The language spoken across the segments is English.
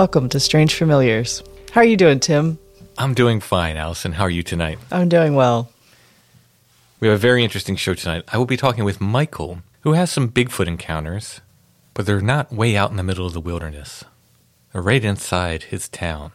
Welcome to Strange Familiars. How are you doing, Tim? I'm doing fine, Allison. How are you tonight? I'm doing well. We have a very interesting show tonight. I will be talking with Michael, who has some Bigfoot encounters, but they're not way out in the middle of the wilderness. They're right inside his town.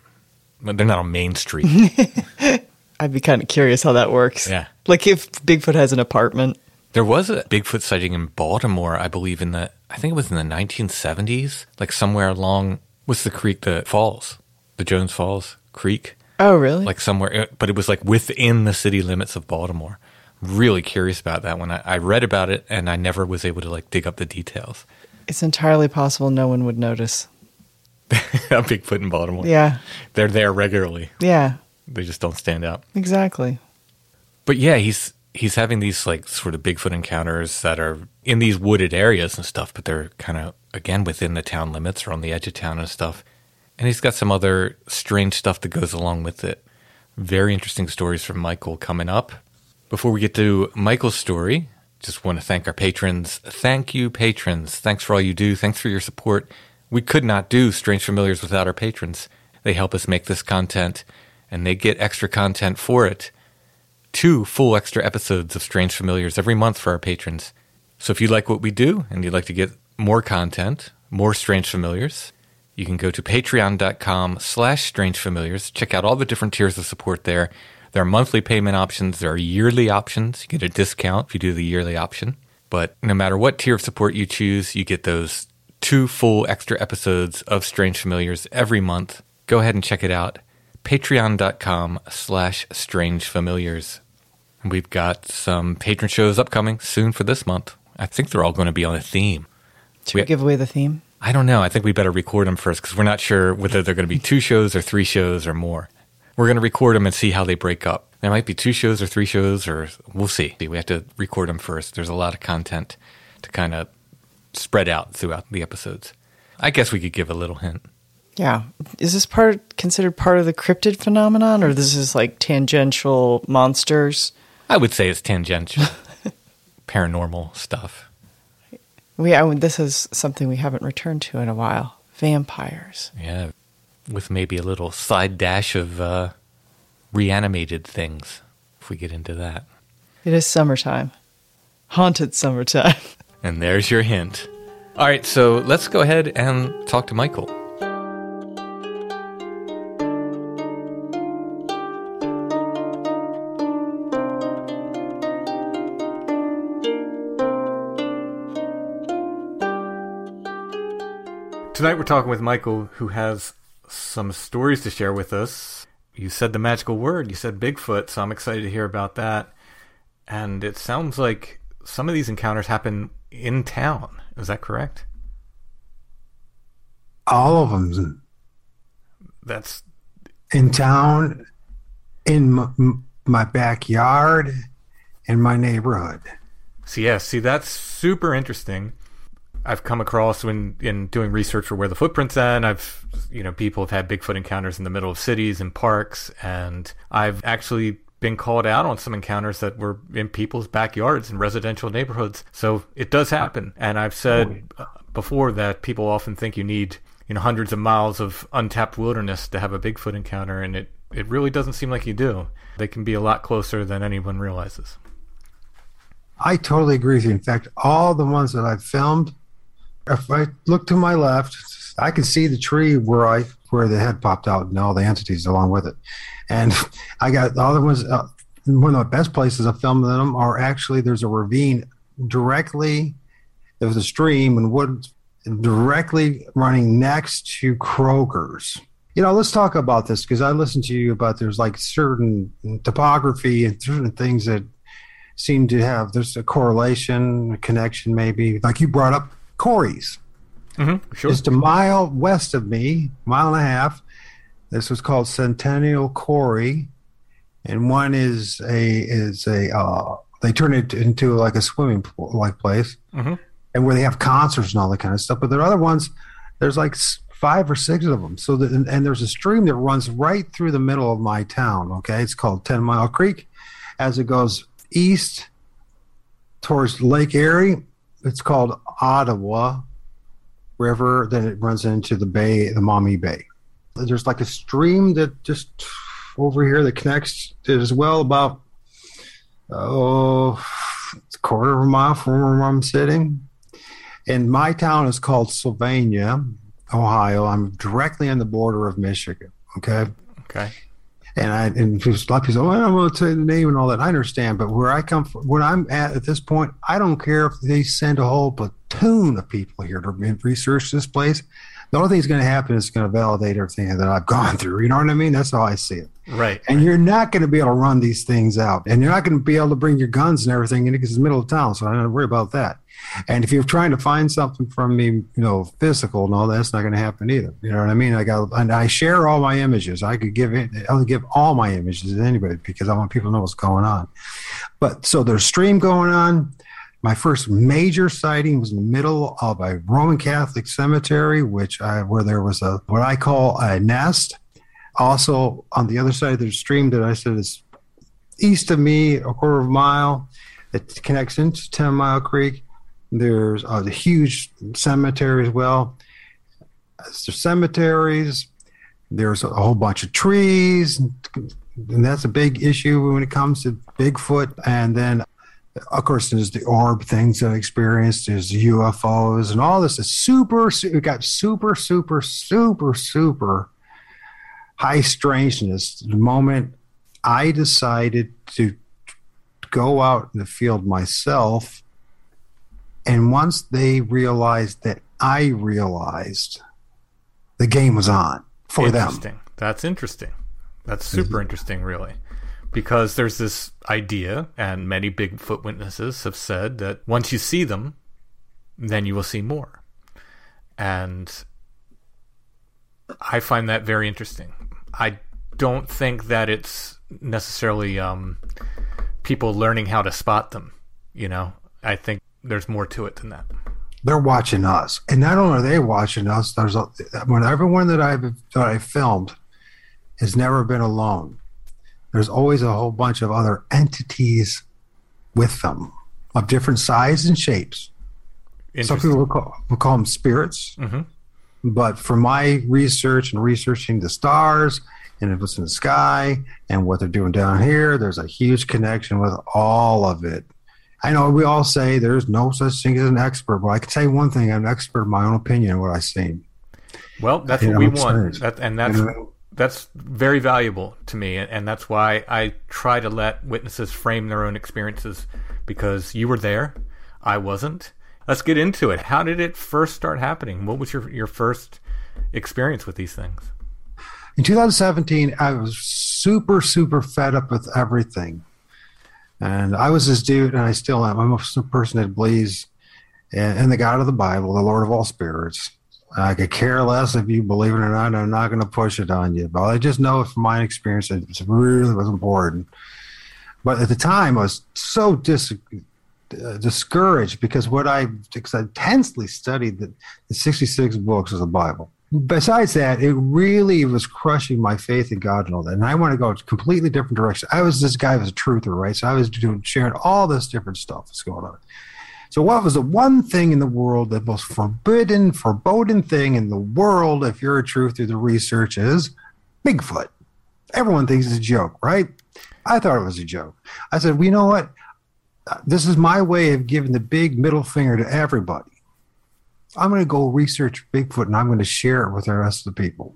But they're not on Main Street. I'd be kind of curious how that works. Yeah. Like if Bigfoot has an apartment. there was a Bigfoot sighting in Baltimore, I believe, in the I think it was in the 1970s, like somewhere along what's the creek, the falls, the Jones Falls Creek, Oh, really? like somewhere, uh, but it was like within the city limits of Baltimore. Really curious about that one. I, I read about it and I never was able to like dig up the details. it's entirely possible no one would notice. a Bigfoot in Baltimore. Yeah. They're there regularly. Yeah. They just don't stand out. Exactly. But yeah, he's he's having these like sort of Bigfoot encounters that are in these wooded areas and stuff, but they're kind of again within the town limits or on the edge of town and stuff. And he's got some other strange stuff that goes along with it. Very interesting stories from Michael coming up. Before we get to Michael's story, just want to thank our patrons. Thank you, patrons. Thanks for all you do. Thanks for your support. We could not do Strange Familiars without our patrons. They help us make this content, and they get extra content for it two full extra episodes of Strange Familiars every month for our patrons. So if you like what we do and you'd like to get more content, more Strange Familiars, you can go to patreon.com slash strange familiars. Check out all the different tiers of support there. There are monthly payment options. There are yearly options. You get a discount if you do the yearly option. But no matter what tier of support you choose, you get those two full extra episodes of Strange Familiars every month. Go ahead and check it out. Patreon.com slash strange familiars. We've got some patron shows upcoming soon for this month. I think they're all going to be on a theme. Should we give away the theme? I don't know. I think we better record them first because we're not sure whether they're going to be two shows or three shows or more. We're going to record them and see how they break up. There might be two shows or three shows, or we'll see. We have to record them first. There's a lot of content to kind of spread out throughout the episodes. I guess we could give a little hint. Yeah. Is this part considered part of the cryptid phenomenon or this is like tangential monsters? I would say it's tangential, paranormal stuff. We I, this is something we haven't returned to in a while. Vampires. Yeah, with maybe a little side dash of uh, reanimated things if we get into that. It is summertime. Haunted summertime. And there's your hint. All right, so let's go ahead and talk to Michael. Tonight we're talking with Michael, who has some stories to share with us. You said the magical word, you said Bigfoot, so I'm excited to hear about that. And it sounds like some of these encounters happen in town. Is that correct? all of them That's in town, in m- my backyard, in my neighborhood. see, yeah, see, that's super interesting. I've come across when in doing research for where the footprints at. and I've you know people have had Bigfoot encounters in the middle of cities and parks, and I've actually been called out on some encounters that were in people's backyards and residential neighborhoods. So it does happen, and I've said uh, before that people often think you need you know hundreds of miles of untapped wilderness to have a Bigfoot encounter, and it it really doesn't seem like you do. They can be a lot closer than anyone realizes. I totally agree with you. In fact, all the ones that I've filmed, if I look to my left, I can see the tree where I where the head popped out and all the entities along with it. And I got all the ones. Uh, one of the best places I filmed them are actually there's a ravine directly. There's a stream and woods directly running next to Kroger's. You know, let's talk about this because I listened to you about there's like certain topography and certain things that seem to have there's a correlation, a connection, maybe. Like you brought up quarries, Mm-hmm. Sure. just a mile west of me, mile and a half. This was called Centennial Quarry, and one is a is a uh, they turn it into like a swimming pool like place, Mhm. and where they have concerts and all that kind of stuff. But there are other ones. There's like five or six of them. So that, and, and there's a stream that runs right through the middle of my town. Okay, it's called Ten Mile Creek. As it goes east towards Lake Erie, it's called Ottawa River. Then it runs into the bay, the Maumee Bay. There's like a stream that just over here that connects as well about oh a quarter of a mile from where I'm sitting. And my town is called Sylvania, Ohio. I'm directly on the border of Michigan. Okay. Okay. And I and a lot of people say, well, I'm going to say the name and all that. I understand, but where I come from, when I'm at at this point, I don't care if they send a whole platoon of people here to research this place. The only thing that's going to happen is it's going to validate everything that I've gone through. You know what I mean? That's how I see it. Right. And you're not going to be able to run these things out, and you're not going to be able to bring your guns and everything in because it's the middle of town. So I don't worry about that. And if you're trying to find something from me, you know, physical and all that's not going to happen either. You know what I mean? I got, and I share all my images. I could give it, I'll give all my images to anybody because I want people to know what's going on. But so there's stream going on. My first major sighting was in the middle of a Roman Catholic cemetery, which I, where there was a what I call a nest. Also, on the other side of the stream that I said is east of me, a quarter of a mile, it connects into Ten Mile Creek. There's uh, the huge cemetery as well. There's cemeteries. There's a whole bunch of trees, and that's a big issue when it comes to Bigfoot. And then, of course, there's the orb things that I experienced. There's UFOs and all this is super. It got super, super, super, super high strangeness. The moment I decided to go out in the field myself, and once they realized that I realized the game was on for them. That's interesting. That's super mm-hmm. interesting, really. Because there's this idea, and many Bigfoot witnesses have said that once you see them, then you will see more. And I find that very interesting. I don't think that it's necessarily um, people learning how to spot them. You know, I think there's more to it than that. They're watching us, and not only are they watching us, there's a, when everyone that I've that I filmed has never been alone. There's always a whole bunch of other entities with them of different sizes and shapes. Some people will call, will call them spirits. Mhm. But for my research and researching the stars and what's in the sky and what they're doing down here, there's a huge connection with all of it. I know we all say there's no such thing as an expert, but I can tell you one thing: I'm an expert in my own opinion what I've seen. Well, that's You what know, we want, that, and that's You know? That's very valuable to me, and, that's why I try to let witnesses frame their own experiences because you were there, I wasn't. Let's get into it. How did it first start happening? What was your your first experience with these things? In 2017, I was super, super fed up with everything. And I was this dude, and I still am. I'm a person that believes in the God of the Bible, the Lord of all spirits. I could care less if you believe it or not. I'm not going to push it on you. But I just know from my experience that it really was important. But at the time, I was so dis- uh, discouraged because what I, intensely studied the, the 66 books of the Bible besides that, it really was crushing my faith in God and all that. And I want to go a completely different direction. I was this guy was a truther, right? So I was doing sharing all this different stuff that's going on. So what was the one thing in the world, the most forbidden, foreboding thing in the world, if you're a truther, the research is Bigfoot. Everyone thinks it's a joke, right? I thought it was a joke. I said, well, you know what? This is my way of giving the big middle finger to everybody. I'm going to go research Bigfoot and I'm going to share it with the rest of the people.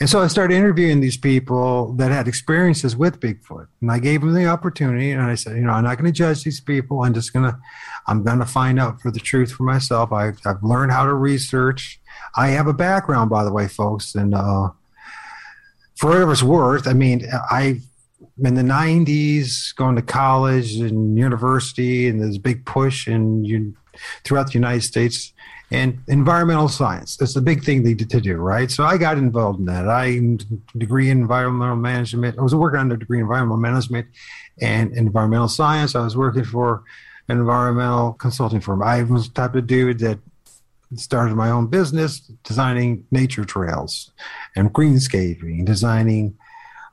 And so I started interviewing these people that had experiences with Bigfoot. And I gave them the opportunity and I said, you know, I'm not going to judge these people. I'm just going to, I'm going to find out for the truth for myself. I've, I've learned how to research. I have a background, by the way, folks. And uh, for whatever it's worth, I mean, I in the 90s going to college and university and this big push and you throughout the United States. And environmental science, that's the big thing they did to do, right? So I got involved in that. I degree in environmental management. I was working on a degree in environmental management and environmental science. I was working for an environmental consulting firm. I was the type of dude that started my own business designing nature trails and greenscaping, designing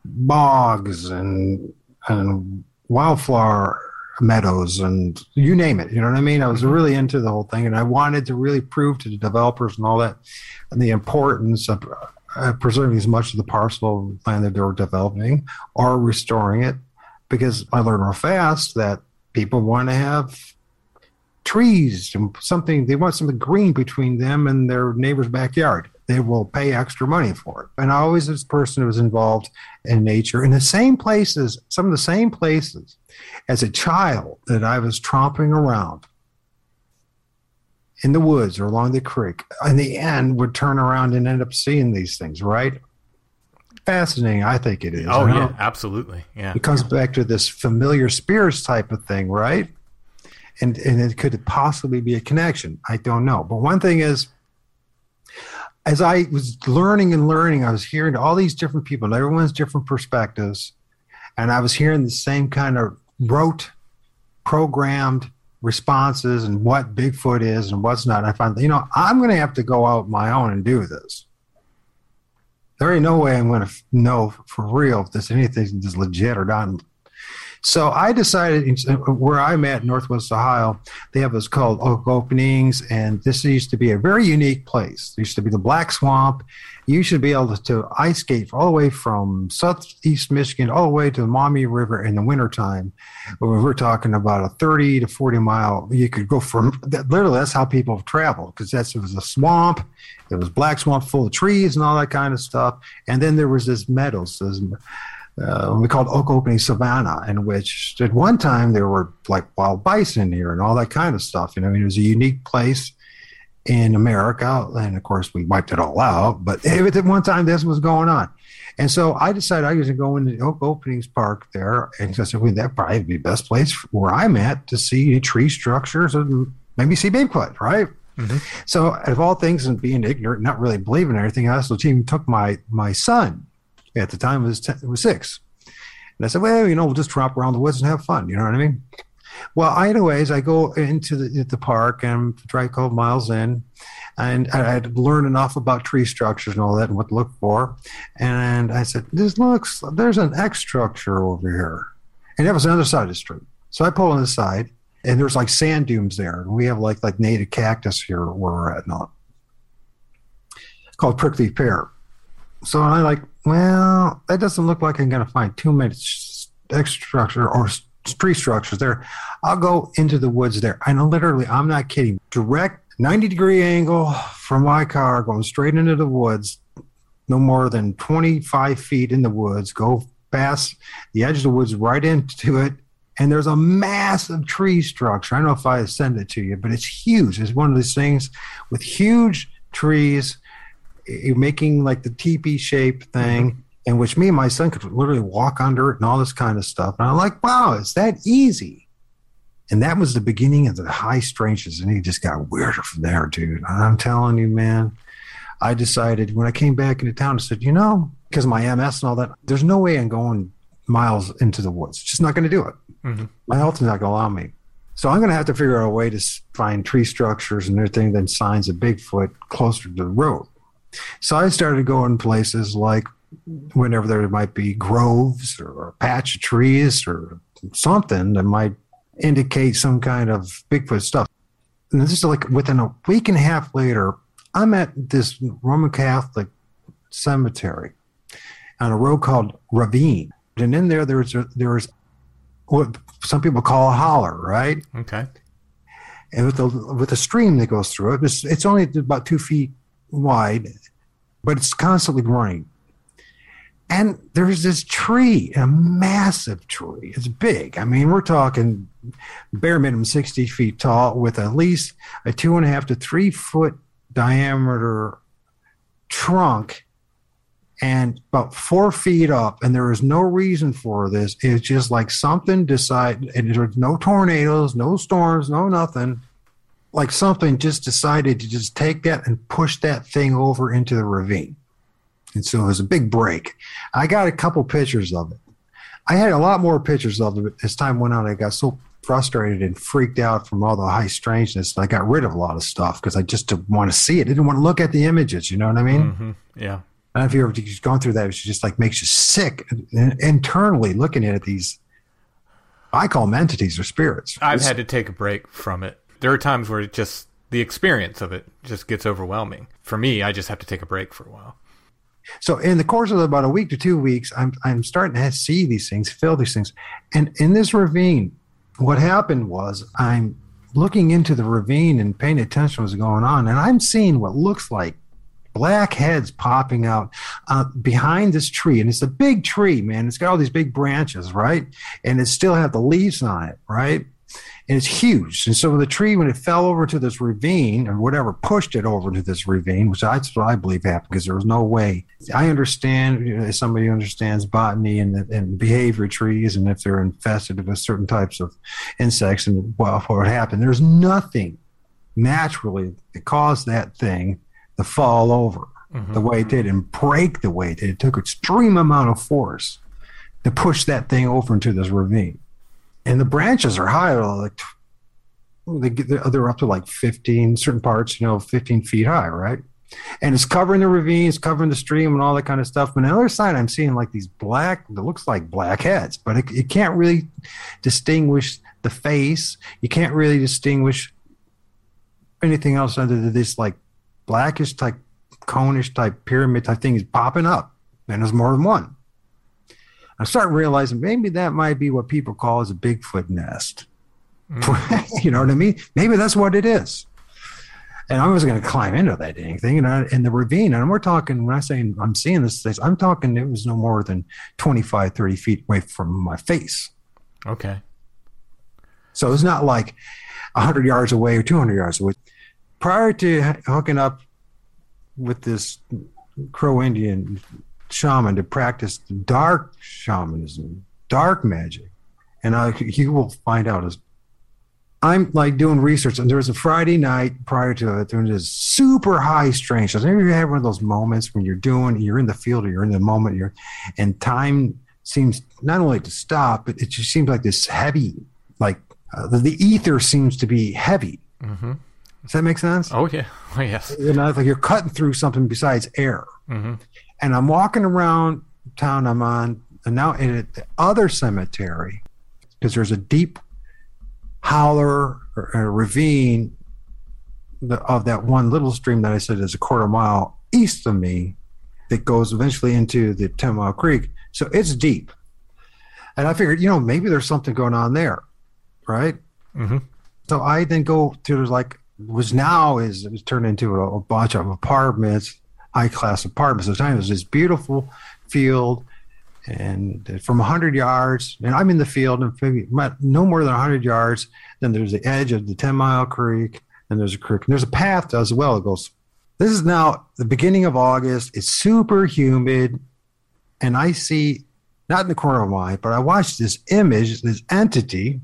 bogs and and wildflower meadows and you name it. You know what I mean? I was mm-hmm. really into the whole thing, and I wanted to really prove to the developers and all that and the importance of uh, preserving as much of the parcel of land that they were developing or restoring it, because I learned real fast that people want to have trees and something they want something green between them and their neighbor's backyard they will pay extra money for it. And I always this person who was involved in nature in the same places, some of the same places as a child that I was tromping around in the woods or along the creek. In the end, would turn around and end up seeing these things, right? Fascinating, I think it is. Oh yeah, absolutely. Yeah. It comes back to this familiar spirits type of thing, right? And and it could possibly be a connection. I don't know. But one thing is as I was learning and learning, I was hearing all these different people, and everyone's different perspectives, and I was hearing the same kind of rote, programmed responses and what Bigfoot is and what's not. And I found, you know, I'm going to have to go out my own and do this. There ain't no way I'm going to know for real if this anything is legit or not so I decided uh, where I'm at, Northwest Ohio, they have what's called oak openings, and this used to be a very unique place. Used to be the Black Swamp. You should be able to, ice skate all the way from southeast Michigan all the way to the Maumee River in the wintertime. We're talking about a 30 to 40 mile. You could go from literally, that's how people have traveled because that's it was a swamp. It was black swamp full of trees and all that kind of stuff. And then there was this meadows, uh, we called Oak Opening Savannah, in which at one time there were like wild bison here and all that kind of stuff. You know, I mean, it was a unique place in America, and of course we wiped it all out. But at one time this was going on, and so I decided I was going to go into the Oak Openings Park there, and I said, well, that probably would be the best place where I'm at to see tree structures and maybe see Bigfoot, right? Mm-hmm. So, of all things, and being ignorant, not really believing everything, I also even took my my son at the time it was, ten, it was six. And I said, well, you know, we'll just drop around the woods and have fun. You know what I mean? Well, anyways, I go into the, the park and try a couple miles in, and I had learned enough about tree structures and all that and what to look for. And I said, this looks, there's an X structure over here. And that was on the other side of the street. So I pull on the side, and there's like sand dunes there. And we have like like native cactus here where we're at now. Called prickly pear. So I like, well, that doesn't look like I'm going to find too much extra structure or tree structures there. I'll go into the woods there. And literally, I'm not kidding. Direct 90 degree angle from my car going straight into the woods, no more than 25 feet in the woods, go past the edge of the woods right into it. And there's a massive tree structure. I don't know if I send it to you, but it's huge. It's one of these things with huge trees making like the teepee shape thing, mm-hmm. in which me and my son could literally walk under it and all this kind of stuff. And I'm like, wow, it's that easy. And that was the beginning of the high strangeness. And he just got weirder from there, dude. I'm telling you, man, I decided when I came back into town, I said, you know, because of my MS and all that, there's no way I'm going miles into the woods. Just not going to do it. Mm-hmm. My health is not going to allow me. So I'm going to have to figure out a way to find tree structures and everything, then signs of Bigfoot closer to the road. So I started going places like whenever there might be groves or a patch of trees or something that might indicate some kind of Bigfoot stuff. And this is like within a week and a half later, I'm at this Roman Catholic cemetery on a road called Ravine. And in there, there's a, there's what some people call a holler, right? Okay. And with the with a stream that goes through it, it's, it's only about two feet wide, but it's constantly growing. And there's this tree, a massive tree. It's big. I mean, we're talking bare minimum 60 feet tall with at least a two and a half to three foot diameter trunk and about four feet up. And there is no reason for this. It's just like something decided, and there's no tornadoes, no storms, no nothing like something just decided to just take that and push that thing over into the ravine. And so it was a big break. I got a couple pictures of it. I had a lot more pictures of it as time went on. I got so frustrated and freaked out from all the high strangeness. That I got rid of a lot of stuff because I just didn't want to see it. I didn't want to look at the images. You know what I mean? hmm Yeah. I don't know if you ever gone through that. It just like makes you sick internally looking at these. I call them entities or spirits. I've It's- had to take a break from it. There are times where it just the experience of it just gets overwhelming. For me, I just have to take a break for a while. So in the course of about a week to two weeks, I'm I'm starting to see these things, feel these things, and in this ravine, what happened was I'm looking into the ravine and paying attention to what's going on, and I'm seeing what looks like black heads popping out uh, behind this tree, and it's a big tree, man. It's got all these big branches, right, and it still have the leaves on it, right. And it's huge. And so the tree, when it fell over to this ravine or whatever pushed it over to this ravine, which that's what I believe happened because there was no way. I understand, you know, somebody understands botany and, and behavior trees and if they're infested with certain types of insects and well, what happened. There's nothing naturally that caused that thing to fall over mm-hmm. the way it did and break the way it did. It took extreme amount of force to push that thing over into this ravine and the branches are high, like they get, they're up to like 15 certain parts, you know, 15 feet high, right? And it's covering the ravines, covering the stream, and all that kind of stuff. But on the other side, I'm seeing like these black, that looks like black heads, but it, it can't really distinguish the face. You can't really distinguish anything else other than this like blackish type, conish type pyramid type thing is popping up, and there's more than one. I start realizing maybe that might be what people call as a Bigfoot nest. Mm. you know what I mean? Maybe that's what it is. And I was going to climb into that dang thing, and I, in the ravine. And we're talking when I say I'm seeing this, this, I'm talking it was no more than 25, 30 feet away from my face. Okay. So it's not like 100 yards away or 200 yards away. Prior to hooking up with this Crow Indian shaman to practice dark shamanism, dark magic, and I, you will find out as I'm like doing research, and there was a Friday night prior to it, doing this super high strangeness. Maybe you have one of those moments when you're doing, you're in the field, or you're in the moment, you're, and time seems not only to stop, but it just seems like this heavy, like uh, the, the ether seems to be heavy. Mm-hmm. Does that make sense? Oh yeah. Oh yes. You know, it's like you're cutting through something besides air. Mm-hmm. And I'm walking around town I'm on, and now in the other cemetery, because there's a deep holler or a ravine the, of that one little stream that I said is a quarter mile east of me that goes eventually into the 10 Mile Creek. So it's deep. And I figured, you know, maybe there's something going on there, right? Mm-hmm. So I then go to like was now is it was turned into a, a bunch of apartments, high class apartments. At the time it was this beautiful field, and from hundred yards, and I'm in the field, and maybe no more than hundred yards. Then there's the edge of the Ten Mile Creek, and there's a creek, and there's a path as well. It goes. This is now the beginning of August. It's super humid, and I see not in the corner of my eye, but I watched this image, this entity,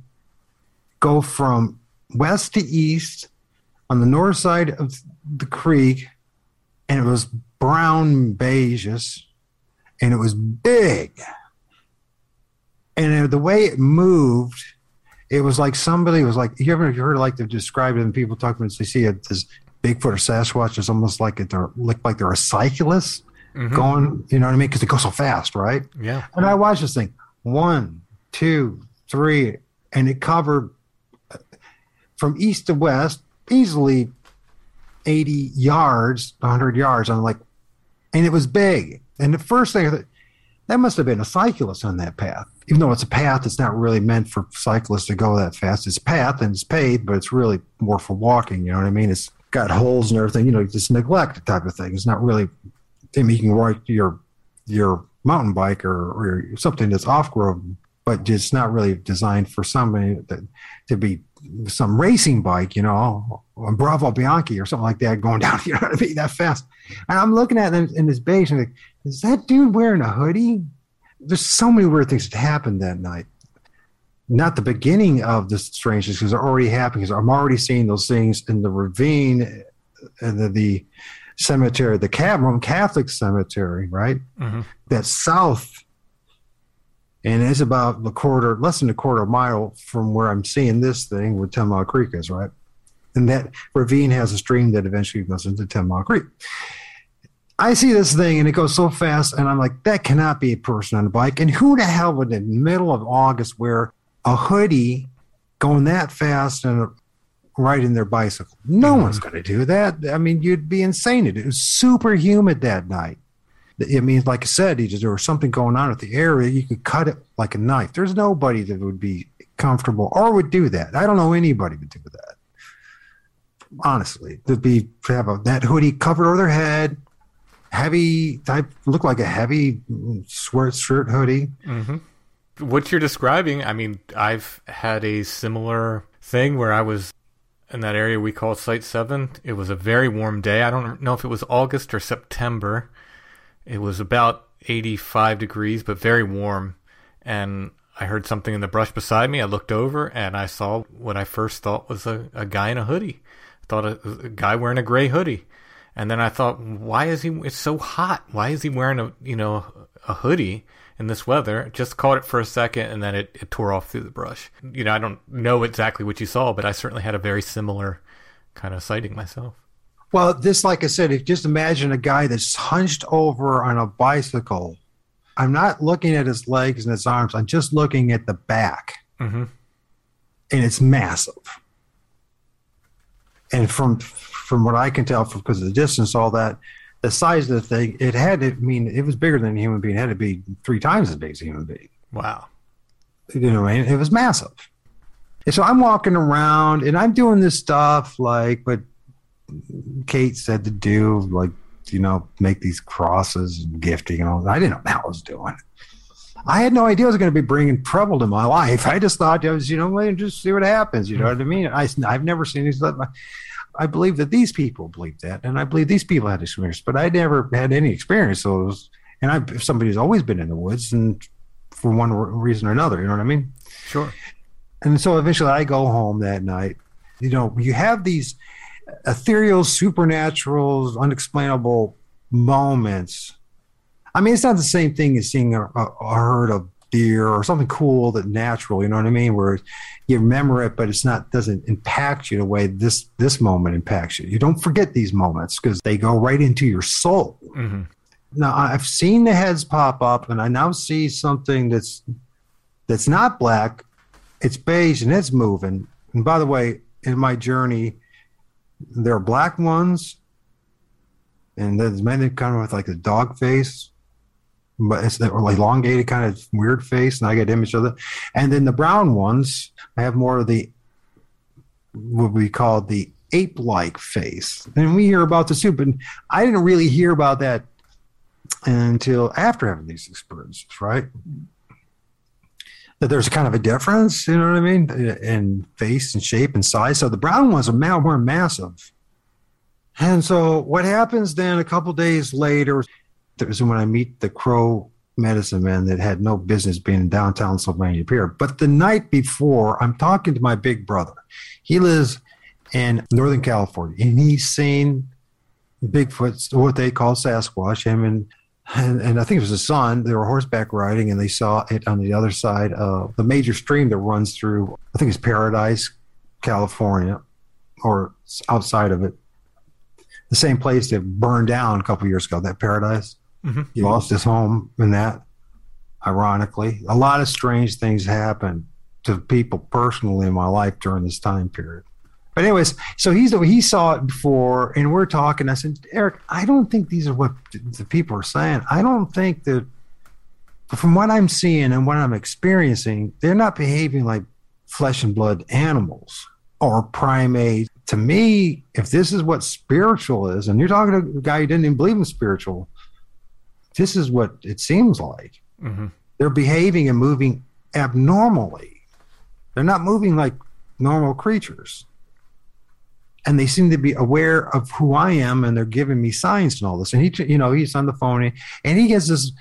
go from west to east on the north side of the creek, and it was brown beiges, and it was big. And the way it moved, it was like somebody was like, you ever you heard like they describe it and people talk about they see it this Bigfoot or Sasquatch is almost like it, they're look like they're a cyclist Mhm. going, you know what I mean? Because they go so fast, right? Yeah. And I watched this thing one, two, three, and it covered uh, from east to west easily 80 yards, 100 yards. I'm like, and it was big. And the first thing I thought, that must have been a cyclist on that path. Even though it's a path, it's not really meant for cyclists to go that fast. It's a path and it's paved, but it's really more for walking. You know what I mean? It's got holes and everything. You know, just neglect type of thing. It's not really. I mean, you can ride your your mountain bike or, or something that's off road, but it's not really designed for somebody that, to be some racing bike, you know, a Bravo Bianchi or something like that going down, you know what I mean, that fast. And I'm looking at them in this base and like, is that dude wearing a hoodie? There's so many weird things that happened that night. not the beginning of the strangeness because they're already happening. Because I'm already seeing those things in the ravine and the, the cemetery, the Roman Catholic cemetery, right? Mhm. That's south. And it's about a quarter, less than a quarter mile from where I'm seeing this thing where Ten Mile Creek is, right? And that ravine has a stream that eventually goes into Ten Mile Creek. I see this thing and it goes so fast, and I'm like, that cannot be a person on a bike. And who the hell would in the middle of August wear a hoodie going that fast and riding their bicycle? No mm-hmm. one's going to do that. I mean, you'd be insane. It was super humid that night. I mean, like I said, there was something going on at the area. You could cut it like a knife. There's nobody that would be comfortable or would do that. I don't know anybody would do that. Honestly, to be to have a, that hoodie covered over their head, heavy type, look like a heavy sweatshirt hoodie. Mm-hmm. what you're describing, I mean, I've had a similar thing where I was in that area we call Site 7. It was a very warm day. I don't know if it was August or September. It was about 85 degrees, but very warm. And I heard something in the brush beside me. I looked over and I saw what I first thought was a, a guy in a hoodie. I thought a, a guy wearing a gray hoodie. And then I thought, why is he? It's so hot. Why is he wearing a you know a hoodie in this weather? Just caught it for a second, and then it, it tore off through the brush. You know, I don't know exactly what you saw, but I certainly had a very similar kind of sighting myself. Well, this, like I said, if just imagine a guy that's hunched over on a bicycle. I'm not looking at his legs and his arms. I'm just looking at the back, Mhm. and it's massive. And from from what I can tell, because of the distance, all that, the size of the thing, it had to I mean it was bigger than a human being. It had to be three times as big as a human being. Wow. You know what I mean? It was massive. And so I'm walking around and I'm doing this stuff like what Kate said to do, like, you know, make these crosses and gifting and all that. I didn't know what I was doing. I had no idea I was going to be bringing trouble to my life. I just thought I was, you know, just see what happens. You know what I mean? I, I've never seen these. I believe that these people believe that, and I believe these people had experience, but I never had any experience. So, it was, and I, if somebody's always been in the woods, and for one reason or another, you know what I mean? Sure. And so eventually I go home that night. You know, you have these ethereal, supernatural, unexplainable moments. I mean, it's not the same thing as seeing a, a, a herd of deer or something cool that natural, you know what I mean? Where you remember it, but it's not doesn't impact you the way this this moment impacts you. You don't forget these moments because they go right into your soul. hmm Now I've seen the heads pop up, and I now see something that's that's not black. It's beige and it's moving. And by the way, in my journey, there are black ones, and then there's many kind of with like a dog face, but it's the elongated kind of weird face, and I get image of it. And then the brown ones, I have more of the what we call the ape-like face. And we hear about the soup, and I didn't really hear about that until after having these experiences, right? That there's kind of a difference, you know what I mean, in face and shape and size. So the brown ones are ma- more massive. And so what happens then a couple days later, that was when I meet the crow medicine man that had no business being in downtown Sylvania Pier. But the night before, I'm talking to my big brother. He lives in Northern California, and he's seen Bigfoot, what they call Sasquatch. Him and, and and I think it was a son. They were horseback riding, and they saw it on the other side of the major stream that runs through. I think it's Paradise, California, or outside of it. The same place that burned down a couple years ago. That Paradise. Mhm. He lost his home in that. Ironically, a lot of strange things happened to people personally in my life during this time period. But anyways, so he's he saw it before, and we're talking. I said, Eric, I don't think these are what the people are saying. I don't think that, from what I'm seeing and what I'm experiencing, they're not behaving like flesh and blood animals or primates. To me, if this is what spiritual is, and you're talking to a guy who didn't even believe in spiritual, this is what it seems like. hmm They're behaving and moving abnormally. They're not moving like normal creatures. And they seem to be aware of who I am and they're giving me signs and all this. And he, you know, he's on the phone and he gets this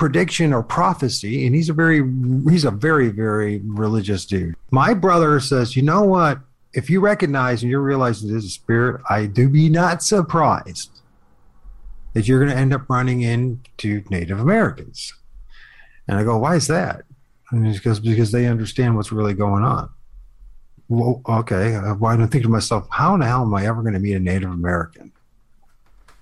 prediction or prophecy, and he's a very he's a very very religious dude. My brother says, you know what? If you recognize and you realize it is a spirit, I do be not surprised that you're going to end up running into Native Americans. And I go, why is that? And he goes, because they understand what's really going on. Well, okay. Why don't I think to myself, how in the hell am I ever going to meet a Native American?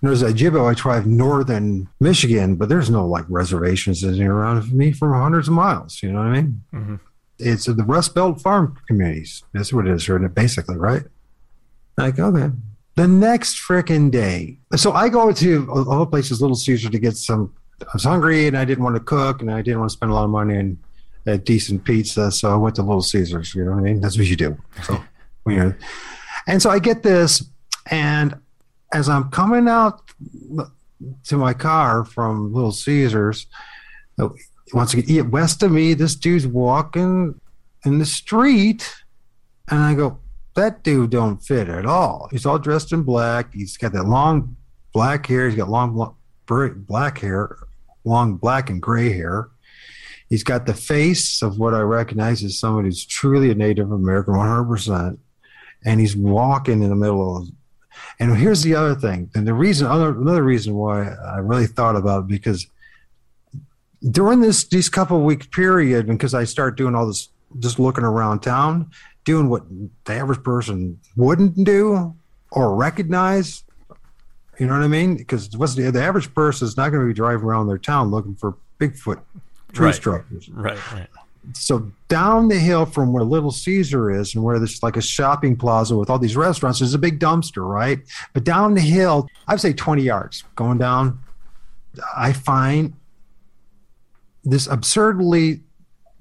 There's a Ojibwe tribe northern Michigan, but there's no like reservations in around me for hundreds of miles. You know what I mean? Mm-hmm. It's the Rust Belt farm communities. That's what it is, basically, right? Like, okay. The next freaking day. So I go to all the places, Little Caesar, to get some. I was hungry and I didn't want to cook and I didn't want to spend a lot of money on a decent pizza. So I went to Little Caesars. You know what I mean? That's what you do. So, you know. And so I get this, and as I'm coming out to my car from Little Caesars, once again, west of me, this dude's walking in the street, and I go, that dude don't fit at all. He's all dressed in black. He's got that long black hair. He's got long black hair, long black and gray hair. He's got the face of what I recognize as somebody who's truly a Native American, 100%. And he's walking in the middle of and here's the other thing, and the reason, other, another reason why I really thought about it, because during this these couple week period, because I start doing all this, just looking around town, doing what the average person wouldn't do or recognize. You know what I mean? Because what's the, the average person is not going to be driving around their town looking for Bigfoot tree Right. structures Right, right. so down the hill from where Little Caesar is and where there's like a shopping plaza with all these restaurants, there's a big dumpster, right? But down the hill, I'd say 20 yards going down, I find this absurdly,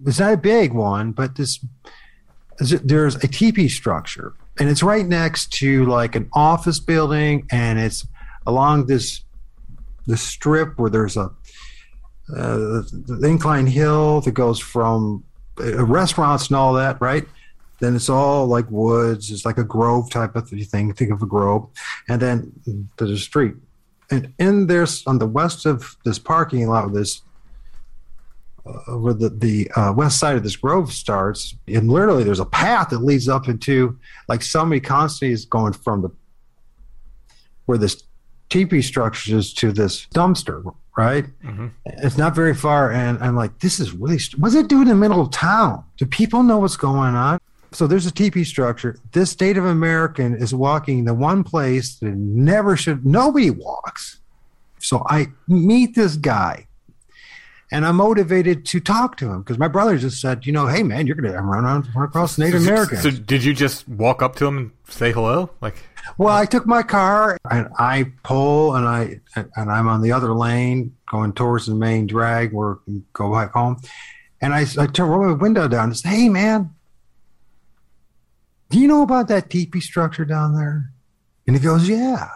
it's not a big one, but this, there's a teepee structure and it's right next to like an office building and it's along this, this strip where there's a, uh, the incline hill that goes from uh, restaurants and all that, right? Then it's all like woods. It's like a grove type of thing. Think of a grove, and then there's a street. And in there's on the west of this parking lot, this uh, where the the uh, west side of this grove starts, and literally there's a path that leads up into like somebody constantly is going from the where this teepee structure is to this dumpster, right? Mhm. It's not very far, and I'm like, this is really. St- what's it doing in the middle of town? Do people know what's going on? So there's a teepee structure. This Native American is walking the one place that never should. Nobody walks. So I meet this guy, and I'm motivated to talk to him because my brother just said, you know, hey man, you're gonna run around run across Native Americans. So did you just walk up to him and say hello? Like, Well, I took my car and I pull and I and I'm on the other lane going towards the main drag where go back home. And I, I turn roll my window down and say, Hey man, do you know about that teepee structure down there? And he goes, Yeah.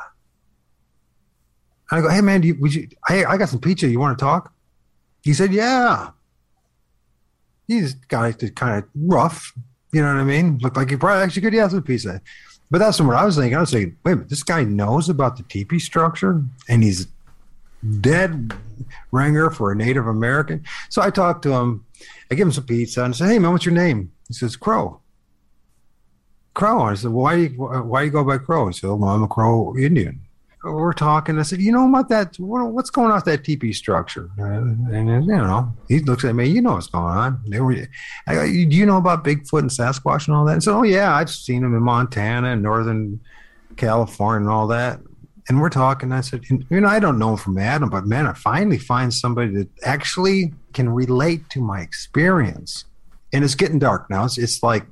And I go, Hey man, do you, would you hey, I got some pizza. You want to talk? He said, Yeah. He's got it kind of rough, you know what I mean? Looked like he probably actually could have some pizza. But that's what I was thinking. I was thinking, wait a minute, this guy knows about the teepee structure and he's dead ringer for a Native American. So I talked to him. I give him some pizza and I said, hey, man, what's your name? He says, Crow. Crow. I said, well, why do you, why do you go by Crow? He said, well, I'm a Crow Indian. We're talking. I said, you know about that? What, what's going on with that teepee structure? Uh, and, uh, you know, he looks at me. You know what's going on. They were. I go, do you know about Bigfoot and Sasquatch and all that? And so, oh yeah, I've seen them in Montana and Northern California and all that. And we're talking. I said, you know, I don't know from Adam, but man, I finally find somebody that actually can relate to my experience. And it's getting dark now. It's, it's like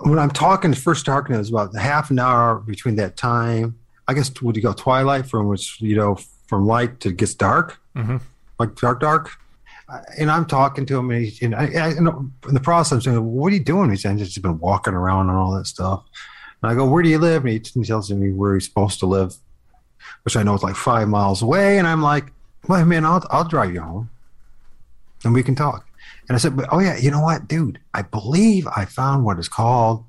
when I'm talking, first talking, it was about half an hour between that time. I guess would you go twilight from which you know from light to gets dark, Mhm. like dark, dark. And I'm talking to him, and, he, and I, I, in the process, I'm saying, "What are you doing?" He's "Just been walking around and all that stuff." And I go, "Where do you live?" And he t- tells me where he's supposed to live, which I know is like five miles away. And I'm like, "Well, man, I'll I'll drive you home, and we can talk." And I said, "But oh yeah, you know what, dude? I believe I found what is called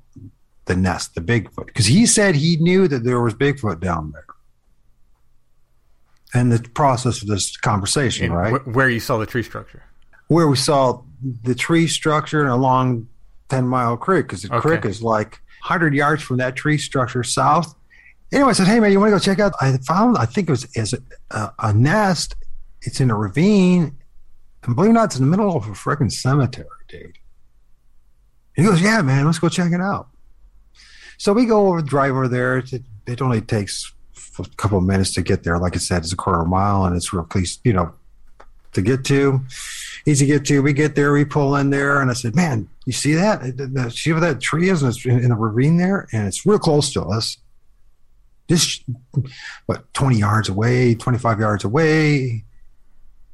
the nest, the Bigfoot, because he said he knew that there was Bigfoot down there." And the process of this conversation, In right? wh- where you saw the tree structure. where we saw the tree structure along Ten Mile Creek, because the Okay. creek is like 100 yards from that tree structure south. Anyway, I said, "Hey man, you want to go check out?" I found, I think it was is a, uh, a nest. It's in a ravine, and believe it or not, it's in the middle of a freaking cemetery, dude. He goes, "Yeah, man, let's go check it out." So we go over, drive over there. It, it only takes a couple of minutes to get there. Like I said, it's a quarter mile, and it's real close, you know, to get to easy to get to. We get there, we pull in there, and I said, "Man, you see that? See where that tree is? It's in a ravine there, and it's real close to us. Just what, twenty yards away, twenty-five yards away."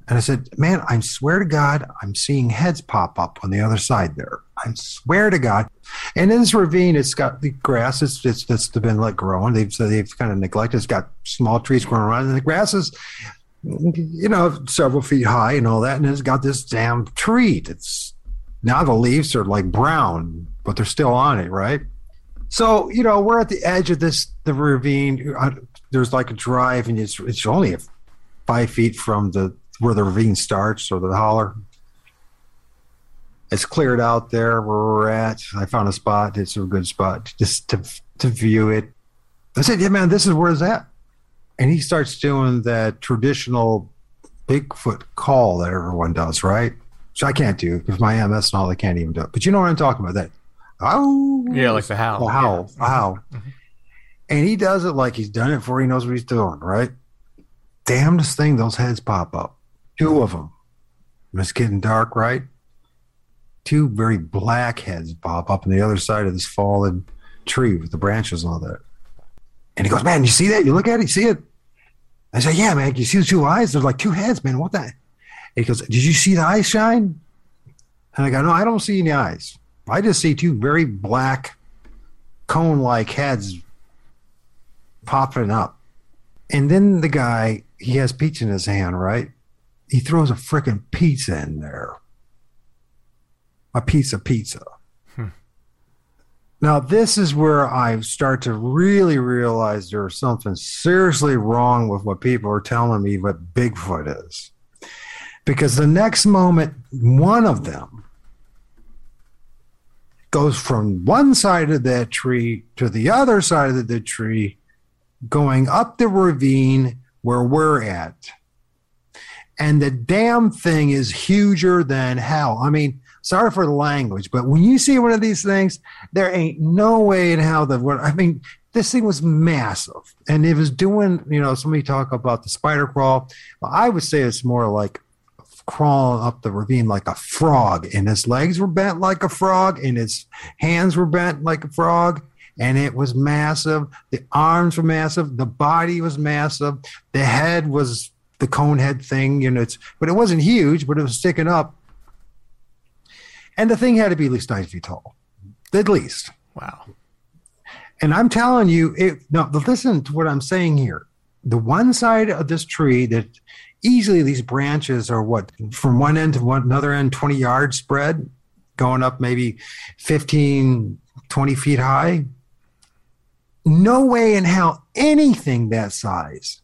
And I said, "Man, I swear to God, I'm seeing heads pop up on the other side there. I swear to God." And in this ravine, it's got the grass. It's it's that's been let growing. They've so they've kind of neglected. It's got small trees growing around, and the grass is you know, several feet high and all that. And it's got this damn tree It's now the leaves are like brown, but they're still on it, right? So, you know, we're at the edge of this, the ravine. Uh, There's like a drive, and it's, it's only five feet from the where the ravine starts or the holler. It's cleared out there where we're at. I found a spot. It's a good spot just to to view it. I said, "Yeah, man, this is where it's at." and he starts doing that traditional Bigfoot call that everyone does, right? Which I can't do because my MS and all, I can't even do it. But you know what I'm talking about? That oh Yeah, like the howl. the howl, the howl. And he does it like he's done it before he knows what he's doing, right? Damnedest thing, those heads pop up. Two of them. It's getting dark, right? Two very black heads pop up on the other side of this fallen tree with the branches and all that. And he goes, Man, you see that? You look at it, you see it? I said, Yeah, man, you see the two eyes? There's like two heads, man. What the? And he goes, Did you see the eyes shine? And I go, No, I don't see any eyes. I just see two very black, cone like heads popping up. And then the guy, he has pizza in his hand, right? He throws a freaking pizza in there. A piece of pizza. Hmm. Now, this is where I start to really realize there's something seriously wrong with what people are telling me what Bigfoot is. Because the next moment, one of them goes from one side of that tree to the other side of the tree, going up the ravine where we're at. And the damn thing is huger than hell. I mean, sorry for the language, but when you see one of these things, there ain't no way in hell that what I mean, this thing was massive. And it was doing, you know, somebody talk about the spider crawl. Well, I would say it's more like crawling up the ravine like a frog, and his legs were bent like a frog, and his hands were bent like a frog, and it was massive. The arms were massive, the body was massive, the head was the cone head thing, you know, it's but it wasn't huge, but it was sticking up. And the thing had to be at least nine feet tall. At least. Wow. And I'm telling you, it no, listen to what I'm saying here. The one side of this tree that easily these branches are what from one end to one another end 20 yards spread going up maybe 15 20 feet high no way in hell anything that size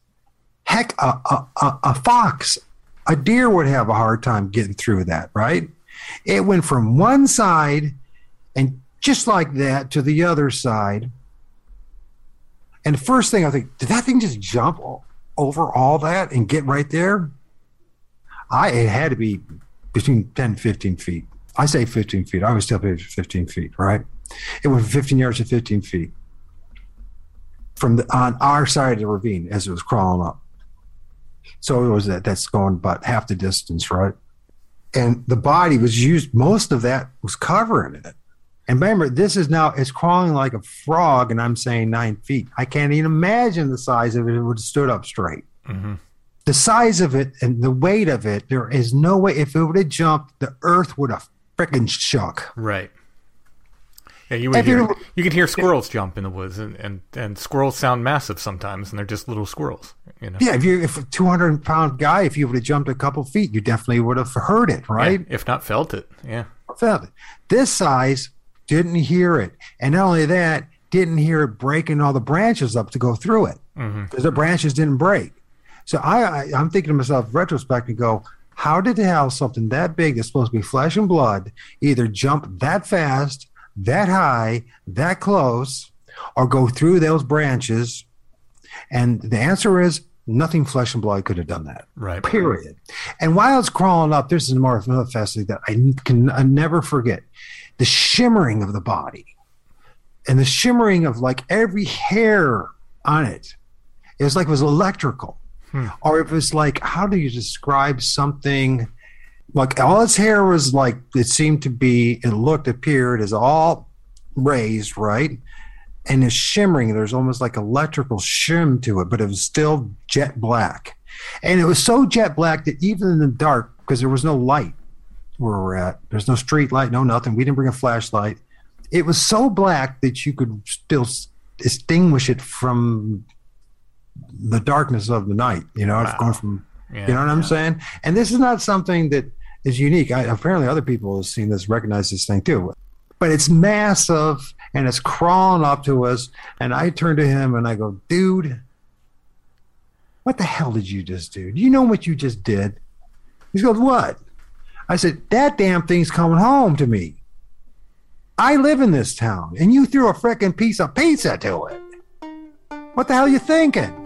heck a, a, a, a fox a deer would have a hard time getting through that right it went from one side and just like that to the other side. And first thing i think did that thing just jump over all that and get right there? I it had to be between 10 and 15 feet. I say 15 feet. I was still people 15 feet right? It went from 15 yards to 15 feet from the on our side of the ravine as it was crawling up. So it was that that's going about half the distance right and the body was used most of that was covering it. And remember this is now it's crawling like a frog and i'm saying nine feet. I can't even imagine the size of it if it would have stood up straight. Mm-hmm. The size of it and the weight of it there is no way if it would have jumped the earth would have freaking shook. Right. Yeah, you would hear, you- you can hear squirrels jump in the woods, and, and, and squirrels sound massive sometimes, and they're just little squirrels. You know, yeah if you if a 200 pound guy if you would have jumped a couple feet you definitely would have heard it right Yeah, if not felt it. Yeah, felt it. This size didn't hear it. And not only that, didn't hear it breaking all the branches up to go through it mm-hmm. because the branches didn't break. So I, I I'm thinking to myself, retrospect, and go, how did the hell something that big that's supposed to be flesh and blood either jump that fast, that high, that close, or go through those branches? And the answer is nothing flesh and blood could have done that. Right. Period. And while it's crawling up, this is more facet that I can I never forget: the shimmering of the body, and the shimmering of like every hair on it. It was like it was electrical, hmm. or it was like how do you describe something? Like all its hair was like it seemed to be. It looked appeared as all raised, right? and it's shimmering. There's almost like electrical shim to it, but it was still jet black. And it was so jet black that even in the dark, because there was no light where we're at, there's no street light, no nothing. We didn't bring a flashlight. It was so black that you could still distinguish it from the darkness of the night. You know, it's Wow. going from, Yeah, you know what I'm saying? And this is not something that is unique. I, apparently, other people have seen this, recognize this thing too but it's massive and it's crawling up to us. And I turn to him and I go, dude, what the hell did you just do? Do you know what you just did? He goes, what? I said, that damn thing's coming home to me. I live in this town and you threw a freaking piece of pizza to it. What the hell are you thinking?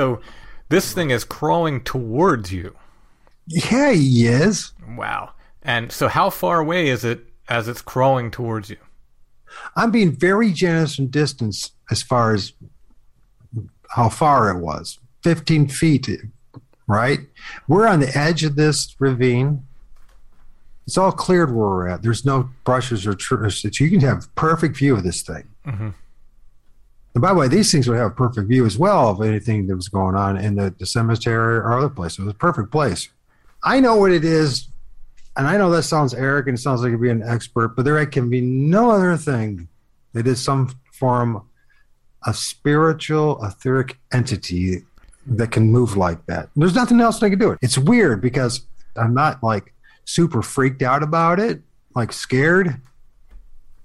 So this thing is crawling towards you. Yeah, he is. Wow. And so how far away is it as it's crawling towards you? I'm being very generous in distance as far as how far it was 15 feet, right? We're on the edge of this ravine. It's all cleared where we're at. There's no brushes or trees. You can have perfect view of this thing. Mhm. And by the way, these things would have a perfect view as well of anything that was going on in the, the cemetery or other places. It was a perfect place. I know what it is, and I know that sounds arrogant. It sounds like you're being an expert, but there can be no other thing that is some form of spiritual, etheric entity that can move like that. There's nothing else that can do it. It's weird because I'm not like super freaked out about it, like scared,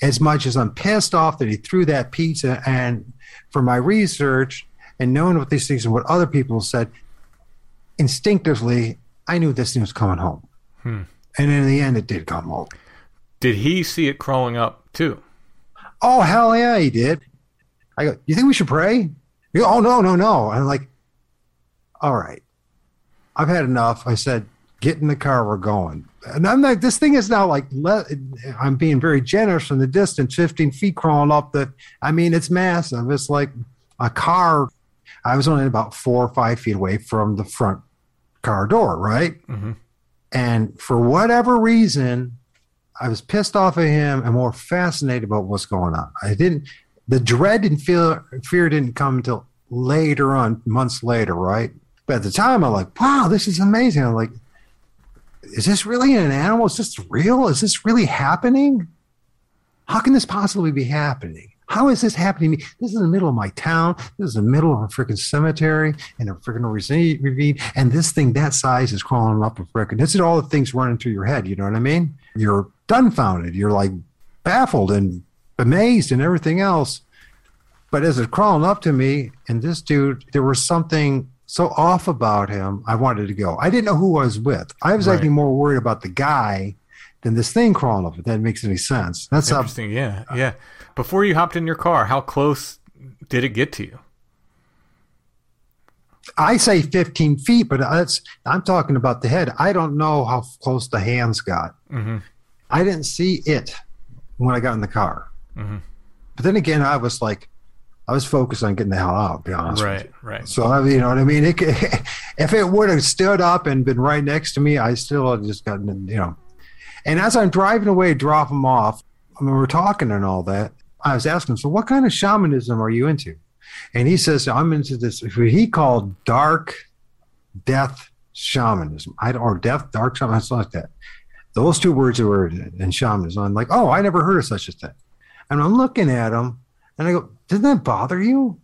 as much as I'm pissed off that he threw that pizza. And for my research and knowing what these things and what other people said, instinctively, I knew this thing was coming home. Hmm. And in the end, it did come home. Did he see it crawling up too? Oh hell yeah, he did. I go, you think we should pray? Oh no, no, no. I'm like, all right, I've had enough. I said, get in the car, we're going. And I'm like, this thing is now like, le- I'm being very generous from the distance, 15 feet crawling up the. I mean, it's massive. It's like a car. I was only about four or five feet away from the front car door, right? hmm And for whatever reason, I was pissed off at him and more fascinated about what's going on. I didn't, the dread and fear, fear didn't come until later on, months later, right? But at the time, I'm like, wow, this is amazing. I'm like, is this really an animal? Is this real? Is this really happening? How can this possibly be happening? How is this happening to me? This is in the middle of my town. This is in the middle of a freaking cemetery and a freaking ravine, and this thing that size is crawling up a freaking. This is all the things running through your head. You know what I mean? You're dumbfounded. You're like baffled and amazed and everything else. But as it's crawling up to me, and this dude, there was something so off about him. I wanted to go. I didn't know who I was with. I was Right. actually more worried about the guy than this thing crawling up. If that makes any sense. That's how Interesting. Yeah. Yeah. Before you hopped in your car, how close did it get to you? I say 15 feet, but that's I'm talking about the head. I don't know how close the hands got. Mm-hmm. I didn't see it when I got in the car. Mhm. But then again, I was like, I was focused on getting the hell out. To be honest, Right, right. So I you know what I mean. It, if it would have stood up and been right next to me, I still would have just gotten, you know. And as I'm driving away, drop him off. I mean, we're talking and all that. I was asking him, so what kind of shamanism are you into? And he says, I'm into this. What he called dark death shamanism. I don't, or death dark shamanism, something like that. Those two words were in shamanism. I'm like, oh, I never heard of such a thing. And I'm looking at him, and I go, didn't that bother you?